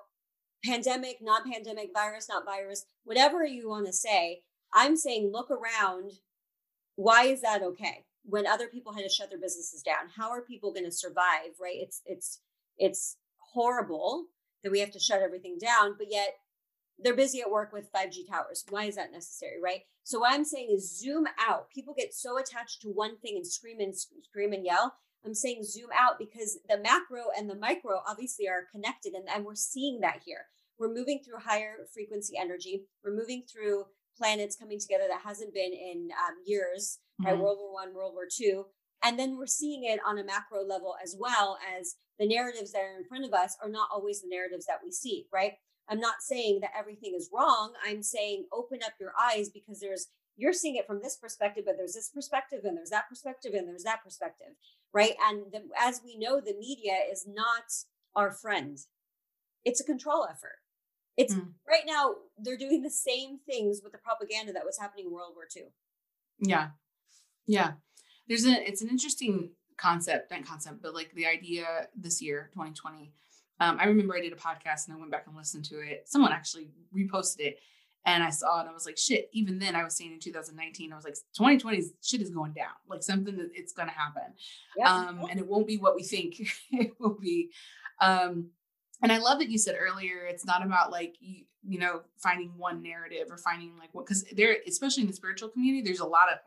C: pandemic, not pandemic, virus, not virus, whatever you want to say. I'm saying look around why is that okay when other people had to shut their businesses down how are people going to survive right it's it's it's horrible that we have to shut everything down but yet they're busy at work with 5G towers. Why is that necessary, right? So what I'm saying is zoom out. People get so attached to one thing and scream and scream and yell. I'm saying zoom out because the macro and the micro obviously are connected and, and we're seeing that here. We're moving through higher frequency energy. We're moving through planets coming together that hasn't been in um, years, mm-hmm. right? World War One, World War Two, and then we're seeing it on a macro level as well as the narratives that are in front of us are not always the narratives that we see, right? I'm not saying that everything is wrong. I'm saying open up your eyes because there's you're seeing it from this perspective, but there's this perspective and there's that perspective and there's that perspective, right? And the, as we know, the media is not our friend. It's a control effort It's mm. right now they're doing the same things with the propaganda that was happening in World War II.
B: Yeah. Yeah. There's a it's an interesting concept, not concept, but like the idea this year, 2020. Um, I remember I did a podcast and I went back and listened to it. Someone actually reposted it and I saw it and I was like, shit, even then I was saying in 2019, I was like, 2020 shit is going down. Like something that it's gonna happen. Yep. Um, and it won't be what we think it will be. Um, and I love that you said earlier, it's not about like you, you know, finding one narrative or finding like what because there, especially in the spiritual community, there's a lot of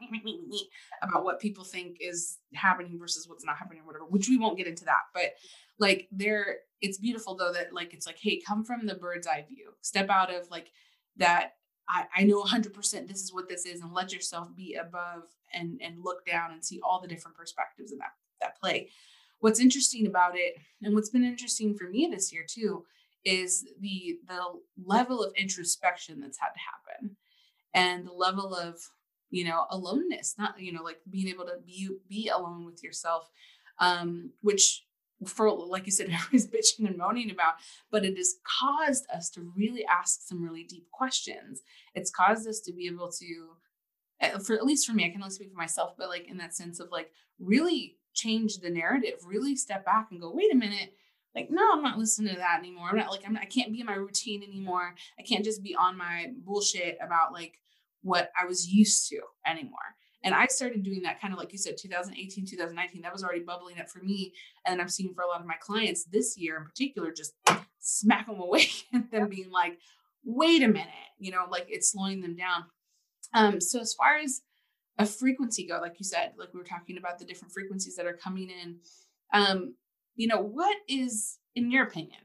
B: about what people think is happening versus what's not happening or whatever, which we won't get into that. But like there, it's beautiful though that like it's like, hey, come from the bird's eye view, step out of like that I, I know 100% this is what this is and let yourself be above and and look down and see all the different perspectives in that that play what's interesting about it and what's been interesting for me this year too is the the level of introspection that's had to happen. And the level of you know aloneness not you know like being able to be be alone with yourself um which for like you said everybody's bitching and moaning about but it has caused us to really ask some really deep questions. It's caused us to be able to eh, for at least for me i can only speak for myself but like in that sense of like really change the narrative really step back and go wait a minute. Like no i'm not listening to that anymore. I'm not like I'm not, i can't be in my routine anymore. I can't just be on my bullshit about like what i was used to anymore. And I started doing that kind of like you said, 2018, 2019, that was already bubbling up for me. And I'm seeing for a lot of my clients this year in particular, just smack them away and them being like, wait a minute, you know, like it's slowing them down. Um, so as far as a frequency go, like you said, like we were talking about the different frequencies that are coming in, um, you know, what is, in your opinion,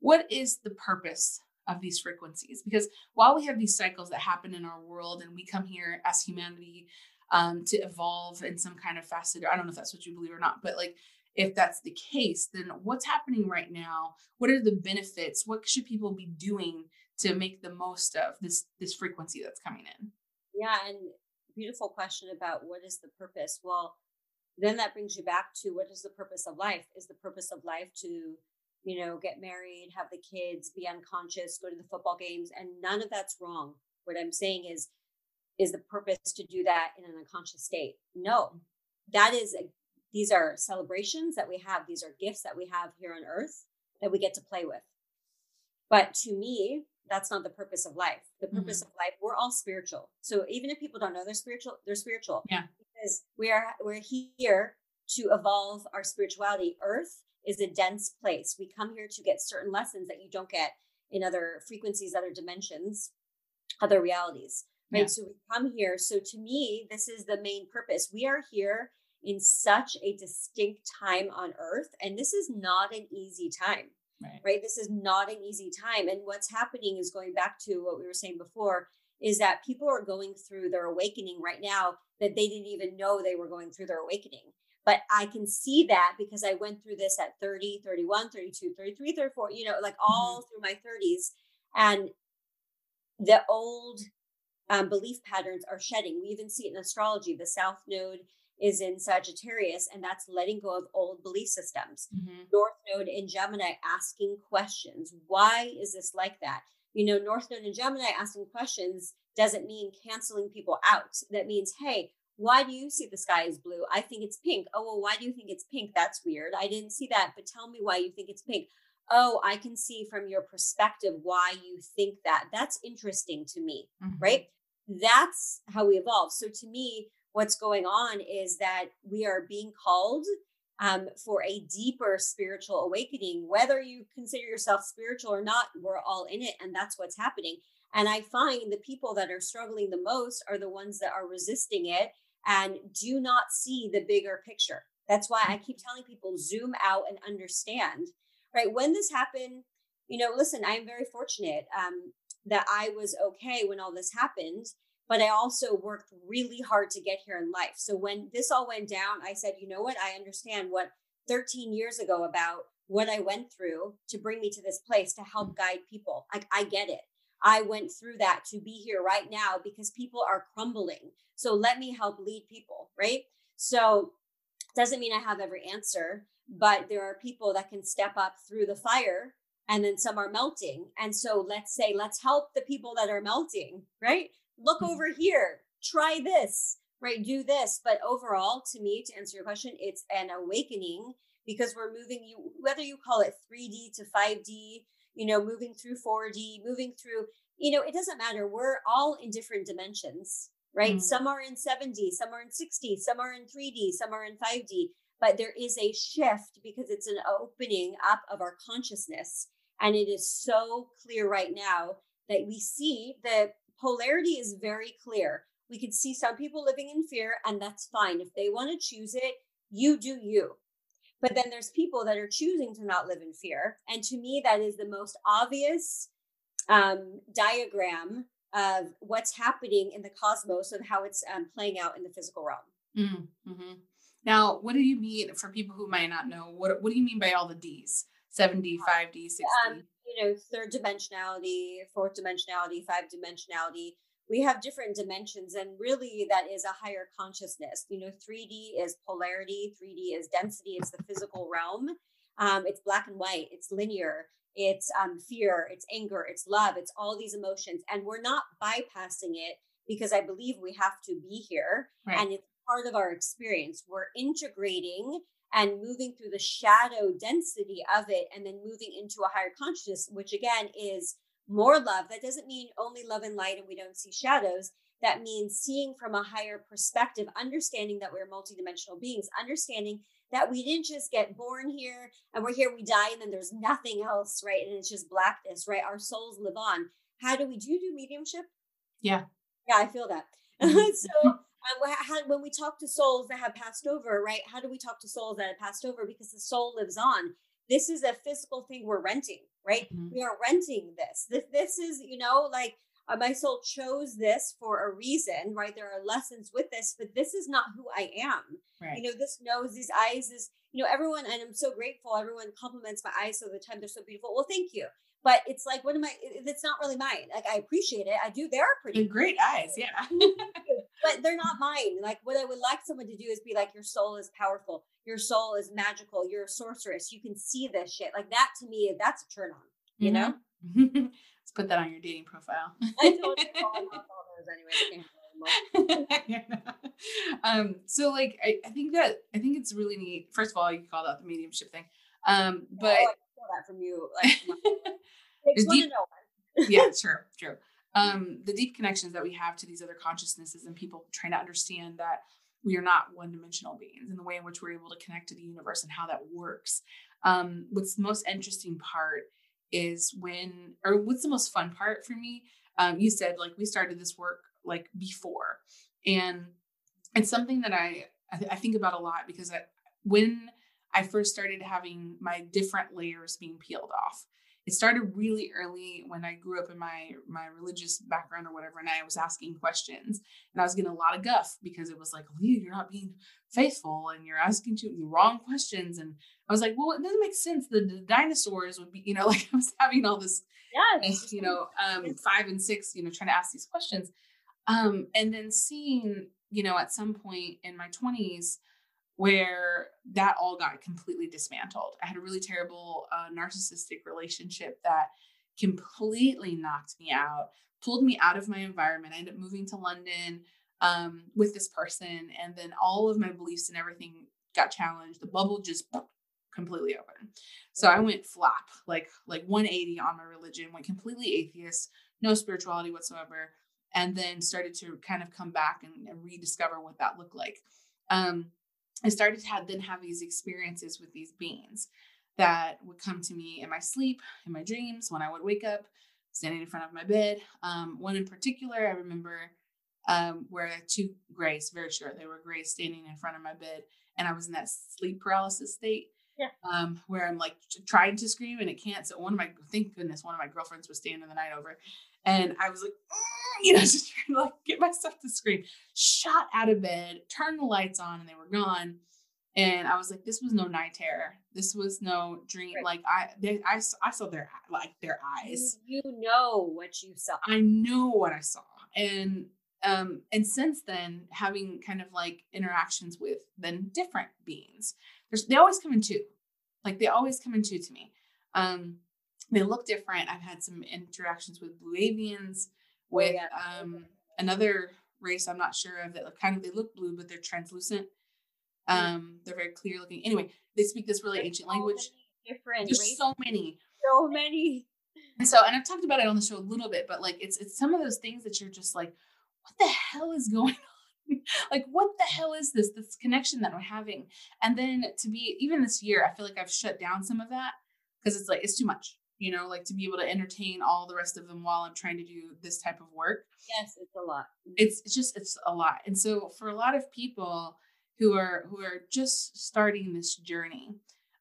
B: what is the purpose of these frequencies? Because while we have these cycles that happen in our world and we come here as humanity um, to evolve in some kind of facet. I don't know if that's what you believe or not, but like if that's the case, then what's happening right now? What are the benefits? What should people be doing to make the most of this this frequency that's coming in?
C: Yeah, and beautiful question about what is the purpose? Well, then that brings you back to what is the purpose of life? Is the purpose of life to, you know, get married, have the kids, be unconscious, go to the football games, and none of that's wrong. What I'm saying is is the purpose to do that in an unconscious state. No, that is, a, these are celebrations that we have, these are gifts that we have here on earth that we get to play with. But to me, that's not the purpose of life. The purpose mm-hmm. of life, we're all spiritual. So even if people don't know they're spiritual, they're spiritual.
B: Yeah.
C: Because we are we're here to evolve our spirituality. Earth is a dense place. We come here to get certain lessons that you don't get in other frequencies, other dimensions, other realities right? Yeah. So we come here. So to me, this is the main purpose. We are here in such a distinct time on earth, and this is not an easy time. Right. right. This is not an easy time. And what's happening is going back to what we were saying before is that people are going through their awakening right now that they didn't even know they were going through their awakening. But I can see that because I went through this at 30, 31, 32, 33, 34, you know, like all mm-hmm. through my 30s. And the old um, belief patterns are shedding. We even see it in astrology. The South Node is in Sagittarius, and that's letting go of old belief systems. Mm-hmm. North Node in Gemini asking questions. Why is this like that? You know, North Node in Gemini asking questions doesn't mean canceling people out. That means, hey, why do you see the sky as blue? I think it's pink. Oh, well, why do you think it's pink? That's weird. I didn't see that, but tell me why you think it's pink. Oh, I can see from your perspective why you think that. That's interesting to me, mm-hmm. right? that's how we evolve. So to me, what's going on is that we are being called um, for a deeper spiritual awakening. Whether you consider yourself spiritual or not, we're all in it, and that's what's happening. And I find the people that are struggling the most are the ones that are resisting it and do not see the bigger picture. That's why I keep telling people zoom out and understand. Right when this happened, you know, listen, I am very fortunate. Um, that I was okay when all this happened, but I also worked really hard to get here in life. So when this all went down, I said, you know what? I understand what 13 years ago about what I went through to bring me to this place to help guide people. Like I get it. I went through that to be here right now because people are crumbling. So let me help lead people, right? So doesn't mean I have every answer, but there are people that can step up through the fire and then some are melting. And so let's say, let's help the people that are melting, right? Look mm-hmm. over here, try this, right? Do this. But overall, to me, to answer your question, it's an awakening because we're moving you, whether you call it 3D to 5D, you know, moving through 4D, moving through, you know, it doesn't matter. We're all in different dimensions, right? Mm-hmm. Some are in 7D, some are in 6D, some are in 3D, some are in 5D. But there is a shift because it's an opening up of our consciousness. And it is so clear right now that we see the polarity is very clear. We can see some people living in fear, and that's fine. If they want to choose it, you do you. But then there's people that are choosing to not live in fear. And to me, that is the most obvious um, diagram of what's happening in the cosmos and how it's um, playing out in the physical realm.
B: Mm-hmm. mm-hmm. Now, what do you mean for people who might not know? What What do you mean by all the D's? 7D, 5D, 6D? Um,
C: you know, third dimensionality, fourth dimensionality, five dimensionality. We have different dimensions, and really, that is a higher consciousness. You know, 3D is polarity, 3D is density, it's the physical realm. Um, it's black and white, it's linear, it's um, fear, it's anger, it's love, it's all these emotions. And we're not bypassing it because I believe we have to be here. Right. And it's part of our experience. We're integrating and moving through the shadow density of it and then moving into a higher consciousness, which again is more love. That doesn't mean only love and light and we don't see shadows. That means seeing from a higher perspective, understanding that we're multidimensional beings, understanding that we didn't just get born here and we're here, we die, and then there's nothing else, right? And it's just blackness, right? Our souls live on. How do we do, do mediumship?
B: Yeah.
C: Yeah, I feel that. Mm-hmm. so how, when we talk to souls that have passed over, right? How do we talk to souls that have passed over? Because the soul lives on. This is a physical thing we're renting, right? Mm-hmm. We are renting this. This, this is, you know, like uh, my soul chose this for a reason, right? There are lessons with this, but this is not who I am. Right. You know, this nose, these eyes, is, you know, everyone, and I'm so grateful. Everyone compliments my eyes all the time. They're so beautiful. Well, thank you but it's like what am i it's not really mine like i appreciate it i do they're pretty
B: they're great eyes yeah.
C: But they're not mine like what i would like someone to do is be like your soul is powerful your soul is magical you're a sorceress you can see this shit like that to me that's a turn on you mm-hmm. know
B: let's put that on your dating profile. I told you all, all those anyway um so like I, I think that i think it's really neat first of all you called out the mediumship thing um but oh,
C: that from you like Takes one
B: deep, to know one. yeah, sure, true. Um, the deep connections that we have to these other consciousnesses and people trying to understand that we are not one-dimensional beings and the way in which we're able to connect to the universe and how that works. Um, what's the most interesting part is when, or what's the most fun part for me? Um, you said like we started this work like before, and it's something that I I, th- I think about a lot because I, when I first started having my different layers being peeled off it started really early when I grew up in my my religious background or whatever, and I was asking questions, and I was getting a lot of guff because it was like, Leah, you're not being faithful, and you're asking too the wrong questions, and I was like, well, it doesn't make sense. The, the dinosaurs would be, you know, like I was having all this, yes. you know, um, five and six, you know, trying to ask these questions, um, and then seeing, you know, at some point in my twenties where that all got completely dismantled. I had a really terrible uh, narcissistic relationship that completely knocked me out, pulled me out of my environment. I ended up moving to London um, with this person, and then all of my beliefs and everything got challenged. The bubble just completely open. So I went flop, like like 180 on my religion, went completely atheist, no spirituality whatsoever, and then started to kind of come back and, and rediscover what that looked like. Um, I started to have, then have these experiences with these beings that would come to me in my sleep, in my dreams, when I would wake up, standing in front of my bed. Um, one in particular, I remember um, where two grays, very sure they were grays, standing in front of my bed, and I was in that sleep paralysis state. Yeah. Um, where I'm like trying to scream and it can't. So one of my, thank goodness, one of my girlfriends was staying the night over, and I was like, you know, just trying to like get myself to scream. Shot out of bed, turned the lights on, and they were gone. And I was like, this was no night terror. This was no dream. Right. Like I, they, I, I saw their like their eyes.
C: You, know what you saw.
B: I know what I saw, and um, and since then, having kind of like interactions with then different beings. There's they always come in two, like they always come in two to me. Um, they look different. I've had some interactions with blue avians, with oh, yeah. um, another race I'm not sure of that kind of they look blue, but they're translucent. Mm. Um, they're very clear looking. Anyway, they speak this really There's ancient so language. Different. There's races. so many.
C: So many.
B: And so, and I've talked about it on the show a little bit, but like it's it's some of those things that you're just like, what the hell is going on? like, what the hell is this? This connection that I'm having. And then to be even this year, I feel like I've shut down some of that because it's like it's too much you know, like to be able to entertain all the rest of them while I'm trying to do this type of work.
C: Yes, it's a lot.
B: Mm-hmm. It's, it's just it's a lot. And so for a lot of people who are who are just starting this journey,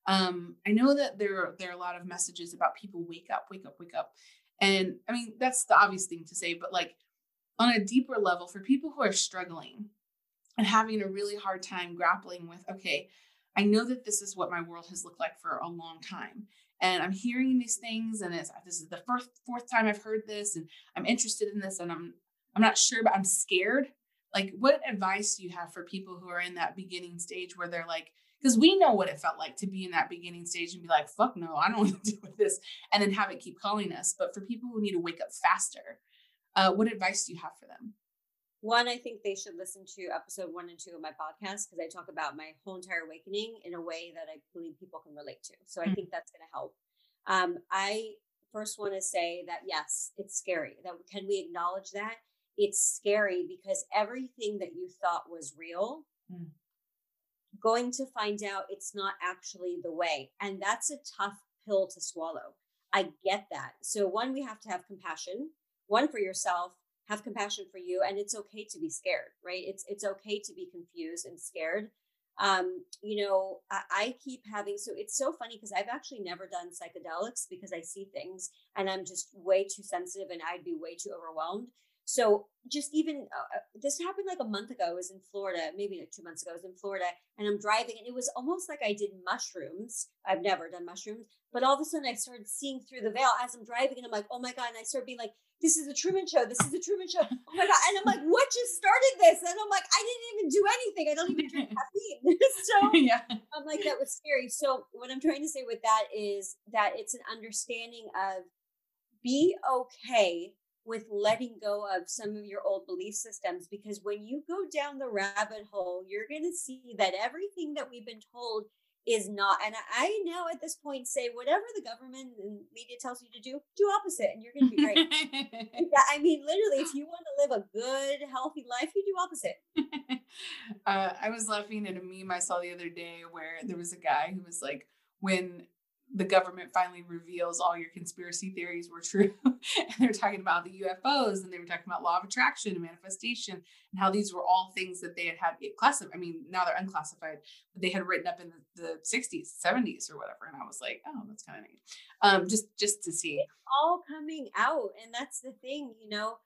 B: um, I know that there are there are a lot of messages about people wake up, wake up, wake up. And I mean, that's the obvious thing to say, but like on a deeper level, for people who are struggling and having a really hard time grappling with, okay, I know that this is what my world has looked like for a long time and I'm hearing these things, and it's this is the first fourth time I've heard this, and I'm interested in this, and I'm I'm not sure, but I'm scared. Like, what advice do you have for people who are in that beginning stage where they're like, because we know what it felt like to be in that beginning stage and be like, fuck no, I don't want to with this, and then have it keep calling us. But for people who need to wake up faster, uh, what advice do you have for them?
C: One, I think they should listen to episode one and two of my podcast because I talk about my whole entire awakening in a way that I believe people can relate to. So mm-hmm. I think that's going to help. Um, I first want to say that yes, it's scary. That can we acknowledge that it's scary because everything that you thought was real, mm. going to find out it's not actually the way, and that's a tough pill to swallow. I get that. So one, we have to have compassion. One for yourself, have compassion for you and it's okay to be scared right it's it's okay to be confused and scared um you know I, I keep having so it's so funny because i've actually never done psychedelics because i see things and i'm just way too sensitive and i'd be way too overwhelmed so just even uh, uh this happened like a month ago. I was in Florida, maybe like two months ago. I was in Florida and I'm driving, and it was almost like I did mushrooms. I've never done mushrooms, but all of a sudden I started seeing through the veil as I'm driving, and I'm like, oh my god! And I started being like, this is the Truman Show. This is the Truman Show. Oh my god! And I'm like, what just started this? And I'm like, I didn't even do anything. I don't even drink caffeine. so yeah. I'm like, that was scary. So what I'm trying to say with that is that it's an understanding of be okay with letting go of some of your old belief systems because when you go down the rabbit hole, you're going to see that everything that we've been told is not. And I now at this point say, whatever the government and media tells you to do, do opposite, and you're going to be great. yeah, I mean, literally, if you want to live a good, healthy life, you do opposite.
B: uh, I was laughing at a meme I saw the other day where there was a guy who was like, when the government finally reveals all your conspiracy theories were true. and they're talking about the UFOs and they were talking about law of attraction and manifestation and how these were all things that they had had classified. I mean, now they're unclassified, but they had written up in the, the 60s, 70s or whatever. And I was like, oh, that's kind of neat. Um, just, just to see.
C: It's all coming out. And that's the thing, you know,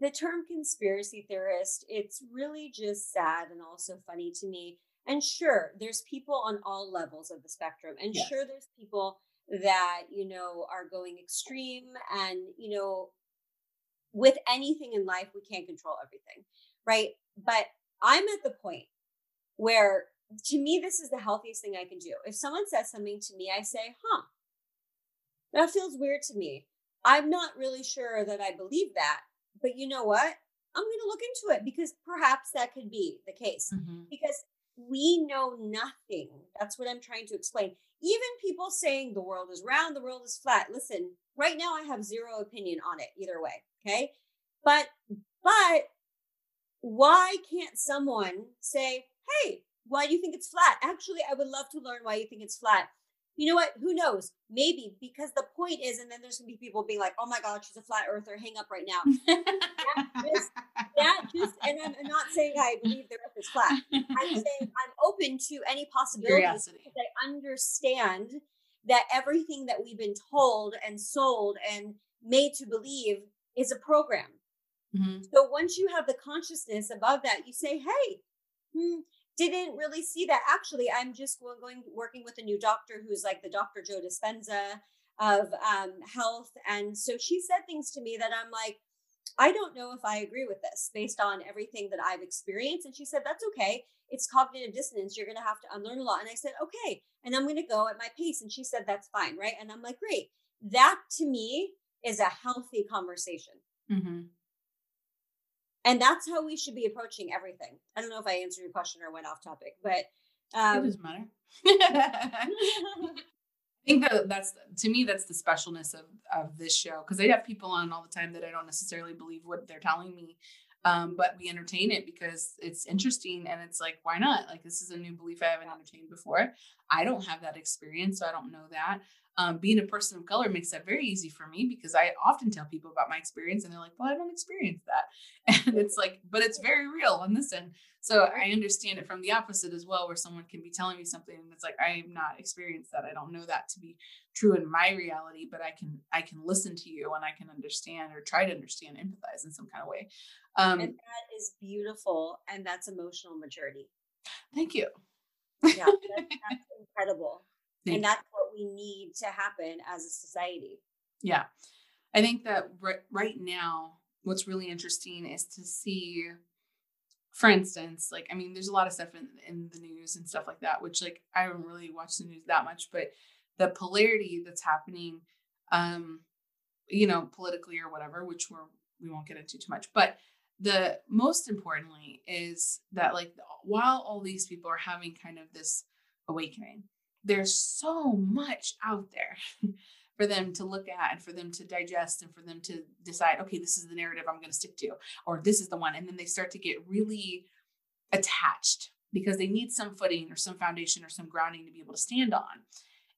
C: the term conspiracy theorist, it's really just sad and also funny to me and sure, there's people on all levels of the spectrum. And yes. sure, there's people that, you know, are going extreme. And, you know, with anything in life, we can't control everything. Right. But I'm at the point where to me, this is the healthiest thing I can do. If someone says something to me, I say, huh, that feels weird to me. I'm not really sure that I believe that. But you know what? I'm going to look into it because perhaps that could be the case. Mm-hmm. Because we know nothing. That's what I'm trying to explain. Even people saying the world is round, the world is flat. Listen, right now I have zero opinion on it either way. Okay. But, but why can't someone say, hey, why do you think it's flat? Actually, I would love to learn why you think it's flat you know what? Who knows? Maybe because the point is, and then there's gonna be people being like, "Oh my God, she's a flat earther. Hang up right now." that, just, that just, and I'm not saying I believe the Earth is flat. I'm saying I'm open to any possibilities because I understand that everything that we've been told and sold and made to believe is a program. Mm-hmm. So once you have the consciousness above that, you say, "Hey, hmm, didn't really see that. Actually, I'm just going working with a new doctor who's like the Dr. Joe Dispenza of um, health, and so she said things to me that I'm like, I don't know if I agree with this based on everything that I've experienced. And she said, That's okay. it's cognitive dissonance. You're going to have to unlearn a lot. And I said, okay. And I'm going to go at my pace. And she said, that's fine. Right. And I'm like, great. That to me is a healthy conversation. Mm-hmm. And that's how we should be approaching everything. I don't know if I answered your question or went off topic, but um,
B: it doesn't matter. I think that that's to me that's the specialness of of this show because I have people on all the time that I don't necessarily believe what they're telling me, um, but we entertain it because it's interesting and it's like why not? Like this is a new belief I haven't entertained before. I don't have that experience, so I don't know that um, being a person of color makes that very easy for me because I often tell people about my experience and they're like, well, I don't experience that. And it's like, but it's very real on this end. So I understand it from the opposite as well, where someone can be telling me something and it's like, I have not experienced that. I don't know that to be true in my reality, but I can, I can listen to you and I can understand or try to understand, empathize in some kind of way.
C: Um, and that is beautiful. And that's emotional maturity.
B: Thank you.
C: Yeah, that's, that's incredible. And that's what we need to happen as a society.
B: Yeah. I think that r- right now, what's really interesting is to see, for instance, like, I mean, there's a lot of stuff in, in the news and stuff like that, which, like, I haven't really watched the news that much, but the polarity that's happening, um, you know, politically or whatever, which we're, we won't get into too much, but the most importantly is that, like, while all these people are having kind of this awakening, there's so much out there for them to look at and for them to digest and for them to decide okay this is the narrative i'm going to stick to or this is the one and then they start to get really attached because they need some footing or some foundation or some grounding to be able to stand on.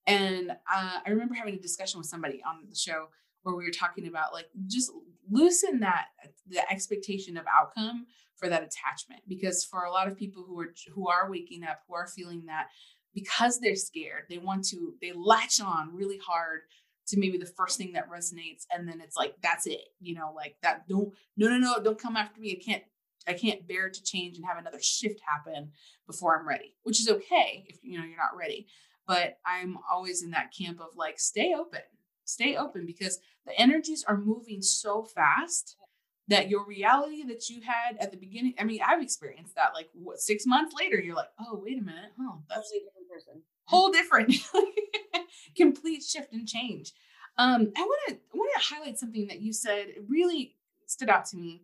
B: And uh, i remember having a discussion with somebody on the show where we were talking about like just loosen that the expectation of outcome for that attachment because for a lot of people who are who are waking up who are feeling that because they're scared they want to they latch on really hard to maybe the first thing that resonates and then it's like that's it you know like that don't no no no don't come after me i can't i can't bear to change and have another shift happen before i'm ready which is okay if you know you're not ready but i'm always in that camp of like stay open stay open because the energies are moving so fast that your reality that you had at the beginning i mean i've experienced that like what six months later you're like oh wait a minute oh that's person. Whole different. Complete shift and change. Um i want to want to highlight something that you said. Really stood out to me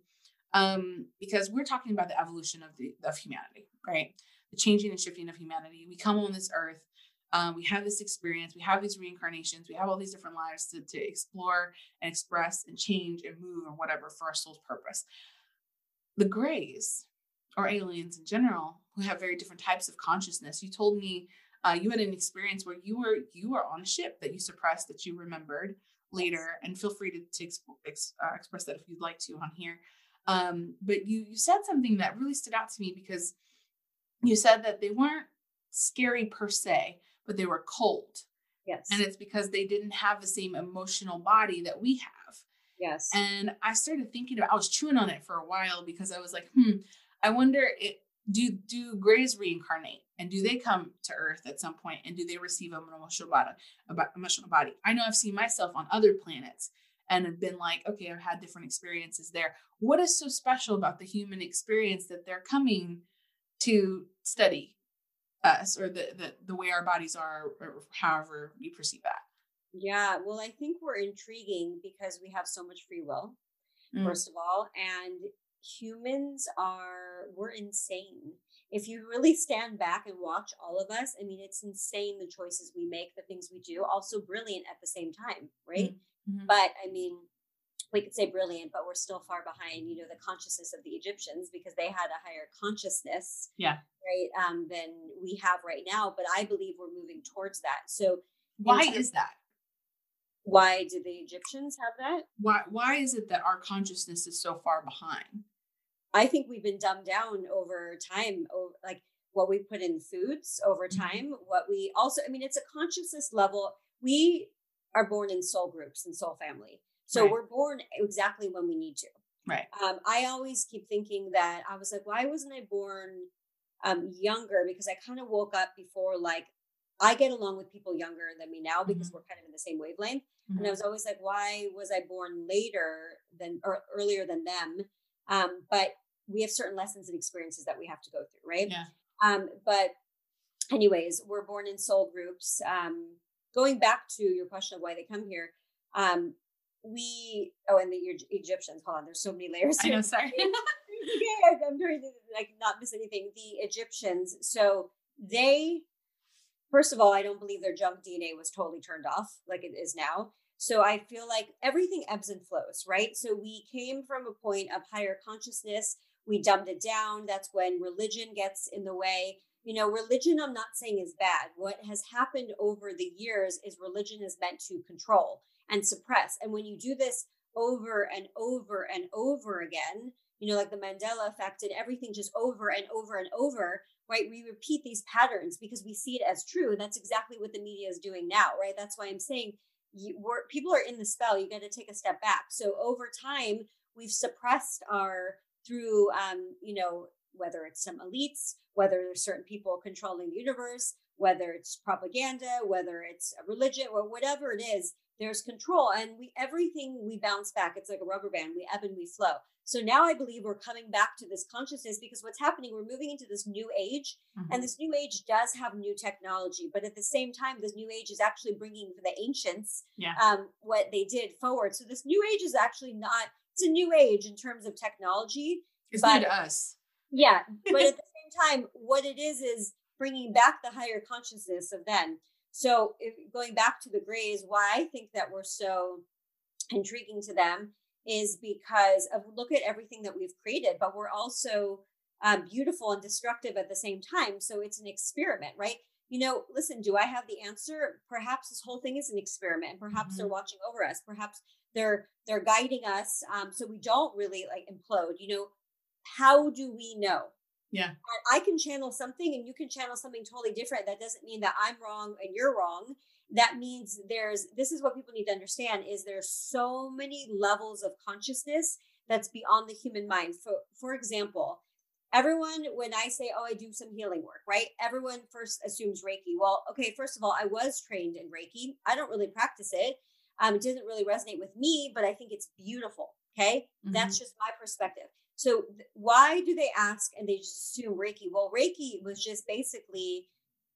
B: um because we're talking about the evolution of the of humanity right? The changing and shifting of humanity. We come on this earth um, we have this experience, we have these reincarnations, we have all these different lives to, to explore and express and change and move and whatever for our soul's purpose. The grays, or aliens in general, who have very different types of consciousness. You told me uh, you had an experience where you were you were on a ship that you suppressed that you remembered later, and feel free to, to exp- ex- uh, express that if you'd like to on here. Um, but you you said something that really stood out to me because you said that they weren't scary per se, but they were cold.
C: Yes.
B: And it's because they didn't have the same emotional body that we have.
C: Yes.
B: And I started thinking about I was chewing on it for a while because I was like, hmm, I wonder it do do grays reincarnate and do they come to earth at some point and do they receive an emotional body about emotional body? I know i've seen myself on other planets and have been like okay i've had different experiences there. What is so special about the human experience that they're coming to study us or the, the the way our bodies are or however you perceive that?
C: Yeah well i think we're intriguing because we have so much free will mm. first of all and humans are we're insane if you really stand back and watch all of us i mean it's insane the choices we make the things we do also brilliant at the same time right mm-hmm. but i mean we could say brilliant, but we're still far behind, you know, the consciousness of the Egyptians because they had a higher consciousness,
B: yeah,
C: right, um, than we have right now. But I believe we're moving towards that. So,
B: why terms, is that?
C: Why do the Egyptians have that?
B: Why Why is it that our consciousness is so far behind?
C: I think we've been dumbed down over time, over, like what we put in foods over mm-hmm. time. What we also, I mean, it's a consciousness level. We are born in soul groups and soul family. So right. we're born exactly when we need to.
B: Right.
C: Um, I always keep thinking that I was like, why wasn't I born um, younger? Because I kind of woke up before, like, I get along with people younger than me now because mm-hmm. we're kind of in the same wavelength. Mm-hmm. And I mm-hmm. was always like, why was I born later than or earlier than them? Um, but we have certain lessons and experiences that we have to go through, right?
B: Yeah.
C: Um, but anyways, we're born in soul groups. Um, going back to your question of why they come here, um, we oh, and the Egyptians. Hold on, there's so many layers.
B: Here. I know. Sorry.
C: I'm trying to like not miss anything. The Egyptians. So they, first of all, I don't believe their junk DNA was totally turned off like it is now. So I feel like everything ebbs and flows, right? So we came from a point of higher consciousness. We dumbed it down. That's when religion gets in the way. You know, religion, I'm not saying is bad. What has happened over the years is religion is meant to control and suppress. And when you do this over and over and over again, you know, like the Mandela effect and everything just over and over and over, right? We repeat these patterns because we see it as true. And that's exactly what the media is doing now, right? That's why I'm saying you, people are in the spell. You got to take a step back. So over time, we've suppressed our through, um, you know, whether it's some elites, whether there's certain people controlling the universe, whether it's propaganda, whether it's religion, or whatever it is, there's control, and we everything we bounce back. It's like a rubber band. We ebb and we flow. So now I believe we're coming back to this consciousness because what's happening, we're moving into this new age, mm-hmm. and this new age does have new technology, but at the same time, this new age is actually bringing for the ancients yeah. um, what they did forward. So this new age is actually not, it's a new age in terms of technology.
B: It's but, new to us.
C: Yeah. But at the same time, what it is, is bringing back the higher consciousness of then. So if, going back to the Greys, why I think that we're so intriguing to them is because of look at everything that we've created, but we're also um, beautiful and destructive at the same time. So it's an experiment, right? You know, listen, do I have the answer? Perhaps this whole thing is an experiment, and perhaps mm-hmm. they're watching over us. Perhaps they're they're guiding us, um, so we don't really like implode. You know, how do we know?
B: Yeah.
C: I can channel something, and you can channel something totally different. That doesn't mean that I'm wrong and you're wrong that means there's this is what people need to understand is there's so many levels of consciousness that's beyond the human mind for for example everyone when i say oh i do some healing work right everyone first assumes reiki well okay first of all i was trained in reiki i don't really practice it um, it doesn't really resonate with me but i think it's beautiful okay mm-hmm. that's just my perspective so th- why do they ask and they just assume reiki well reiki was just basically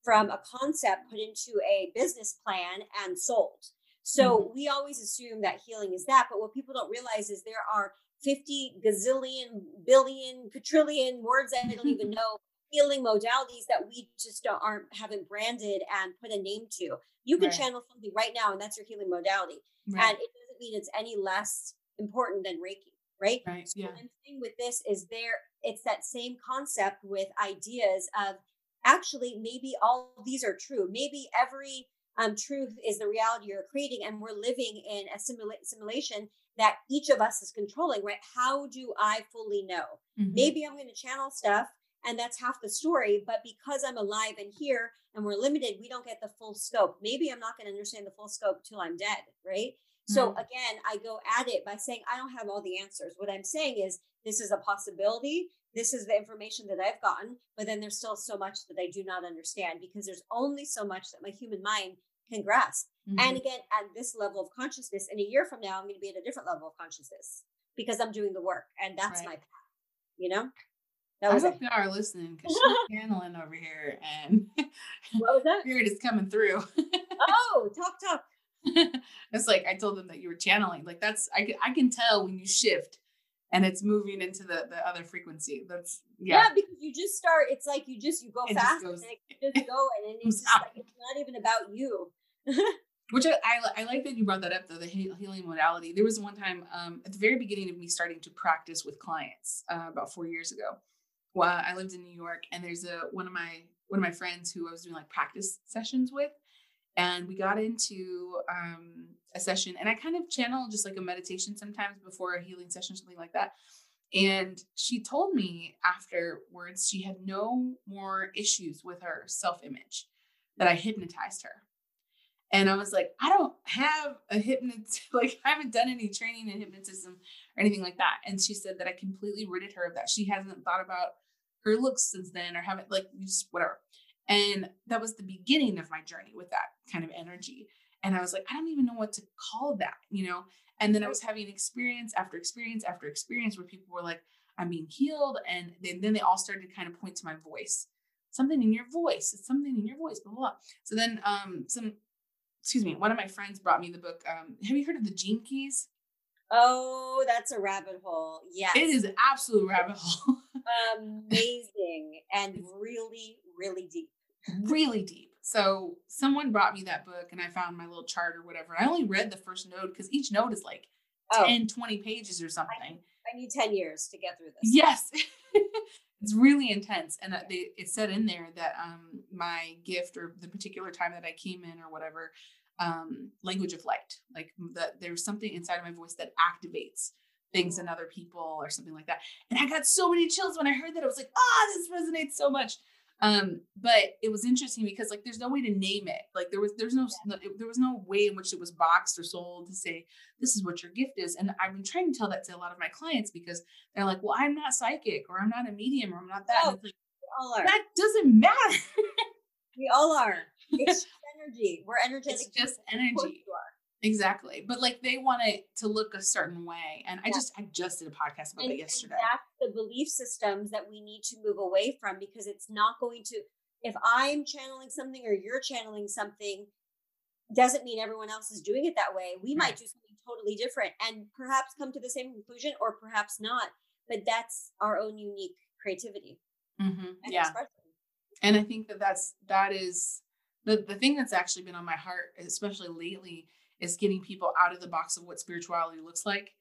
C: from a concept put into a business plan and sold. So mm-hmm. we always assume that healing is that, but what people don't realize is there are 50 gazillion, billion, quadrillion words that I don't even know healing modalities that we just don't, aren't haven't branded and put a name to. You can right. channel something right now, and that's your healing modality, right. and it doesn't mean it's any less important than Reiki, right?
B: Right.
C: So yeah. what I'm with this is there, it's that same concept with ideas of actually maybe all these are true maybe every um, truth is the reality you're creating and we're living in a simula- simulation that each of us is controlling right how do i fully know mm-hmm. maybe i'm going to channel stuff and that's half the story but because i'm alive and here and we're limited we don't get the full scope maybe i'm not going to understand the full scope till i'm dead right mm-hmm. so again i go at it by saying i don't have all the answers what i'm saying is this is a possibility this is the information that I've gotten, but then there's still so much that I do not understand because there's only so much that my human mind can grasp. Mm-hmm. And again, at this level of consciousness, in a year from now, I'm going to be at a different level of consciousness because I'm doing the work, and that's right. my path. You know.
B: That was I hope you are listening because she's channeling over here, and
C: what was that?
B: Spirit is coming through.
C: oh, talk, talk.
B: it's like I told them that you were channeling. Like that's I can I can tell when you shift and it's moving into the the other frequency. That's yeah.
C: Yeah, because you just start. It's like you just you go it fast just and it just go and it's just like, it's not even about you.
B: Which I, I, I like that you brought that up though the healing modality. There was one time um, at the very beginning of me starting to practice with clients uh, about four years ago. Well, I lived in New York, and there's a one of my one of my friends who I was doing like practice sessions with, and we got into um, a session and i kind of channel just like a meditation sometimes before a healing session something like that and she told me afterwards she had no more issues with her self-image that i hypnotized her and i was like i don't have a hypnotist like i haven't done any training in hypnotism or anything like that and she said that i completely ridded her of that she hasn't thought about her looks since then or haven't like just whatever and that was the beginning of my journey with that kind of energy. And I was like, I don't even know what to call that, you know? And then I was having experience after experience after experience where people were like, I'm being healed. And then, then they all started to kind of point to my voice. something in your voice. It's something in your voice, blah, blah, blah. So then um some excuse me, one of my friends brought me the book. Um, have you heard of the Gene Keys?
C: Oh, that's a rabbit hole. Yeah,
B: It is an absolute rabbit hole.
C: Amazing and really, really deep.
B: really deep. So someone brought me that book and I found my little chart or whatever. I only read the first note because each note is like oh. 10, 20 pages or something.
C: I, I need 10 years to get through this.
B: Yes. it's really intense. And they, it said in there that um, my gift or the particular time that I came in or whatever, um, language of light, like that there's something inside of my voice that activates things in other people or something like that. And I got so many chills when I heard that. I was like, ah, oh, this resonates so much. Um, but it was interesting because like there's no way to name it. Like there was there's no, no there was no way in which it was boxed or sold to say this is what your gift is. And I've been trying to tell that to a lot of my clients because they're like, well, I'm not psychic or I'm not a medium or I'm not that. Oh, like, all are. That doesn't matter.
C: we all are. It's energy. We're energetic.
B: It's just energy. Exactly. But like they want it to look a certain way. And I just I just did a podcast about and, that yesterday.
C: that's the belief systems that we need to move away from because it's not going to if I'm channeling something or you're channeling something, doesn't mean everyone else is doing it that way. We right. might do something totally different and perhaps come to the same conclusion or perhaps not. But that's our own unique creativity.
B: Mm-hmm. yeah. Expression. And I think that that's that is the the thing that's actually been on my heart, especially lately, is getting people out of the box of what spirituality looks like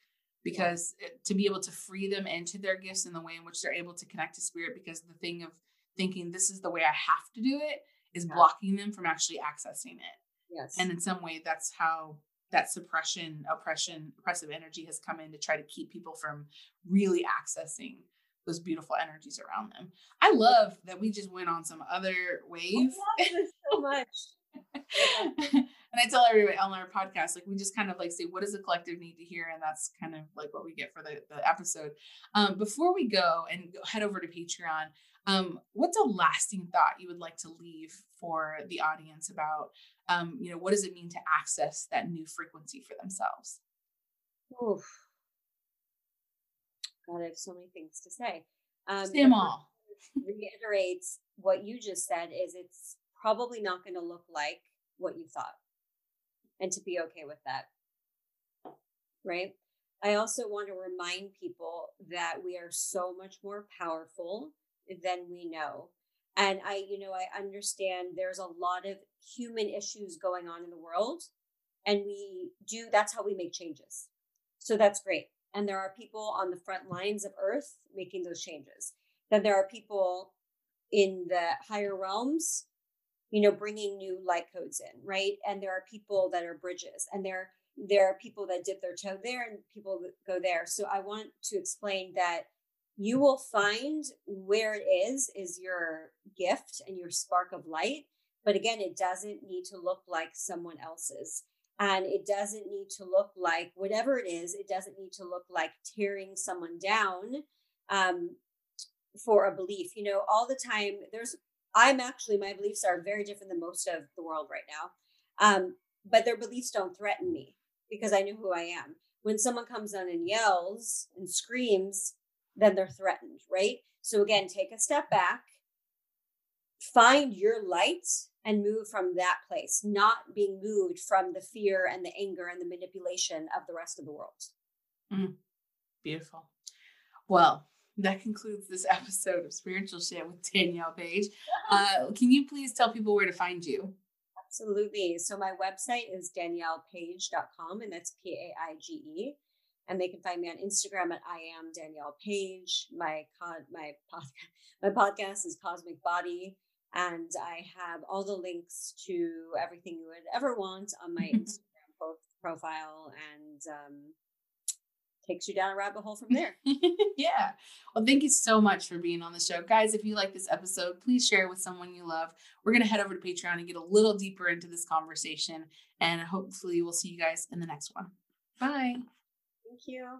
B: because it, to be able to free them into their gifts and the way in which they're able to connect to spirit because the thing of thinking this is the way i have to do it is yeah. blocking them from actually accessing it.
C: Yes.
B: And in some way that's how that suppression oppression oppressive energy has come in to try to keep people from really accessing those beautiful energies around them. I love that we just went on some other wave
C: so much
B: and I tell everybody on our podcast, like we just kind of like say, what does the collective need to hear? And that's kind of like what we get for the, the episode. Um, before we go and go, head over to Patreon, um, what's a lasting thought you would like to leave for the audience about, um, you know, what does it mean to access that new frequency for themselves?
C: Oof. God, I have so many things to say.
B: Um, say them all.
C: reiterates what you just said is it's probably not going to look like what you thought and to be okay with that. Right. I also want to remind people that we are so much more powerful than we know. And I, you know, I understand there's a lot of human issues going on in the world. And we do, that's how we make changes. So that's great. And there are people on the front lines of earth making those changes. Then there are people in the higher realms you know bringing new light codes in right? And there are people that are bridges and there there are people that dip their toe there and people go there. So i want to explain that you will find where it is is your gift and your spark of light but again it doesn't need to look like someone else's. And it doesn't need to look like whatever it is it doesn't need to look like tearing someone down um, for a belief. You know all the time there's I'm actually, my beliefs are very different than most of the world right now. Um, but their beliefs don't threaten me because I know who I am. When someone comes on and yells and screams, then they're threatened, right? So again, take a step back, find your light and move from that place, not being moved from the fear and the anger and the manipulation of the rest of the world.
B: Mm, beautiful. Well, that concludes this episode of Spiritual Shit with Danielle Paige. Uh, can you please tell people where to find you?
C: Absolutely. So my website is daniellepaige.com and that's P A I G E. And they can find me on Instagram at I am Danielle Paige. My con- my podcast my podcast is Cosmic Body. And I have all the links to everything you would ever want on my Instagram profile. And um, takes you down a rabbit hole from there.
B: yeah. Well, thank you so much for being on the show. Guys, if you like this episode, please share it with someone you love. We're going to head over to Patreon and get a little deeper into this conversation. And hopefully, we'll see you guys in the next one. Bye.
C: Thank you.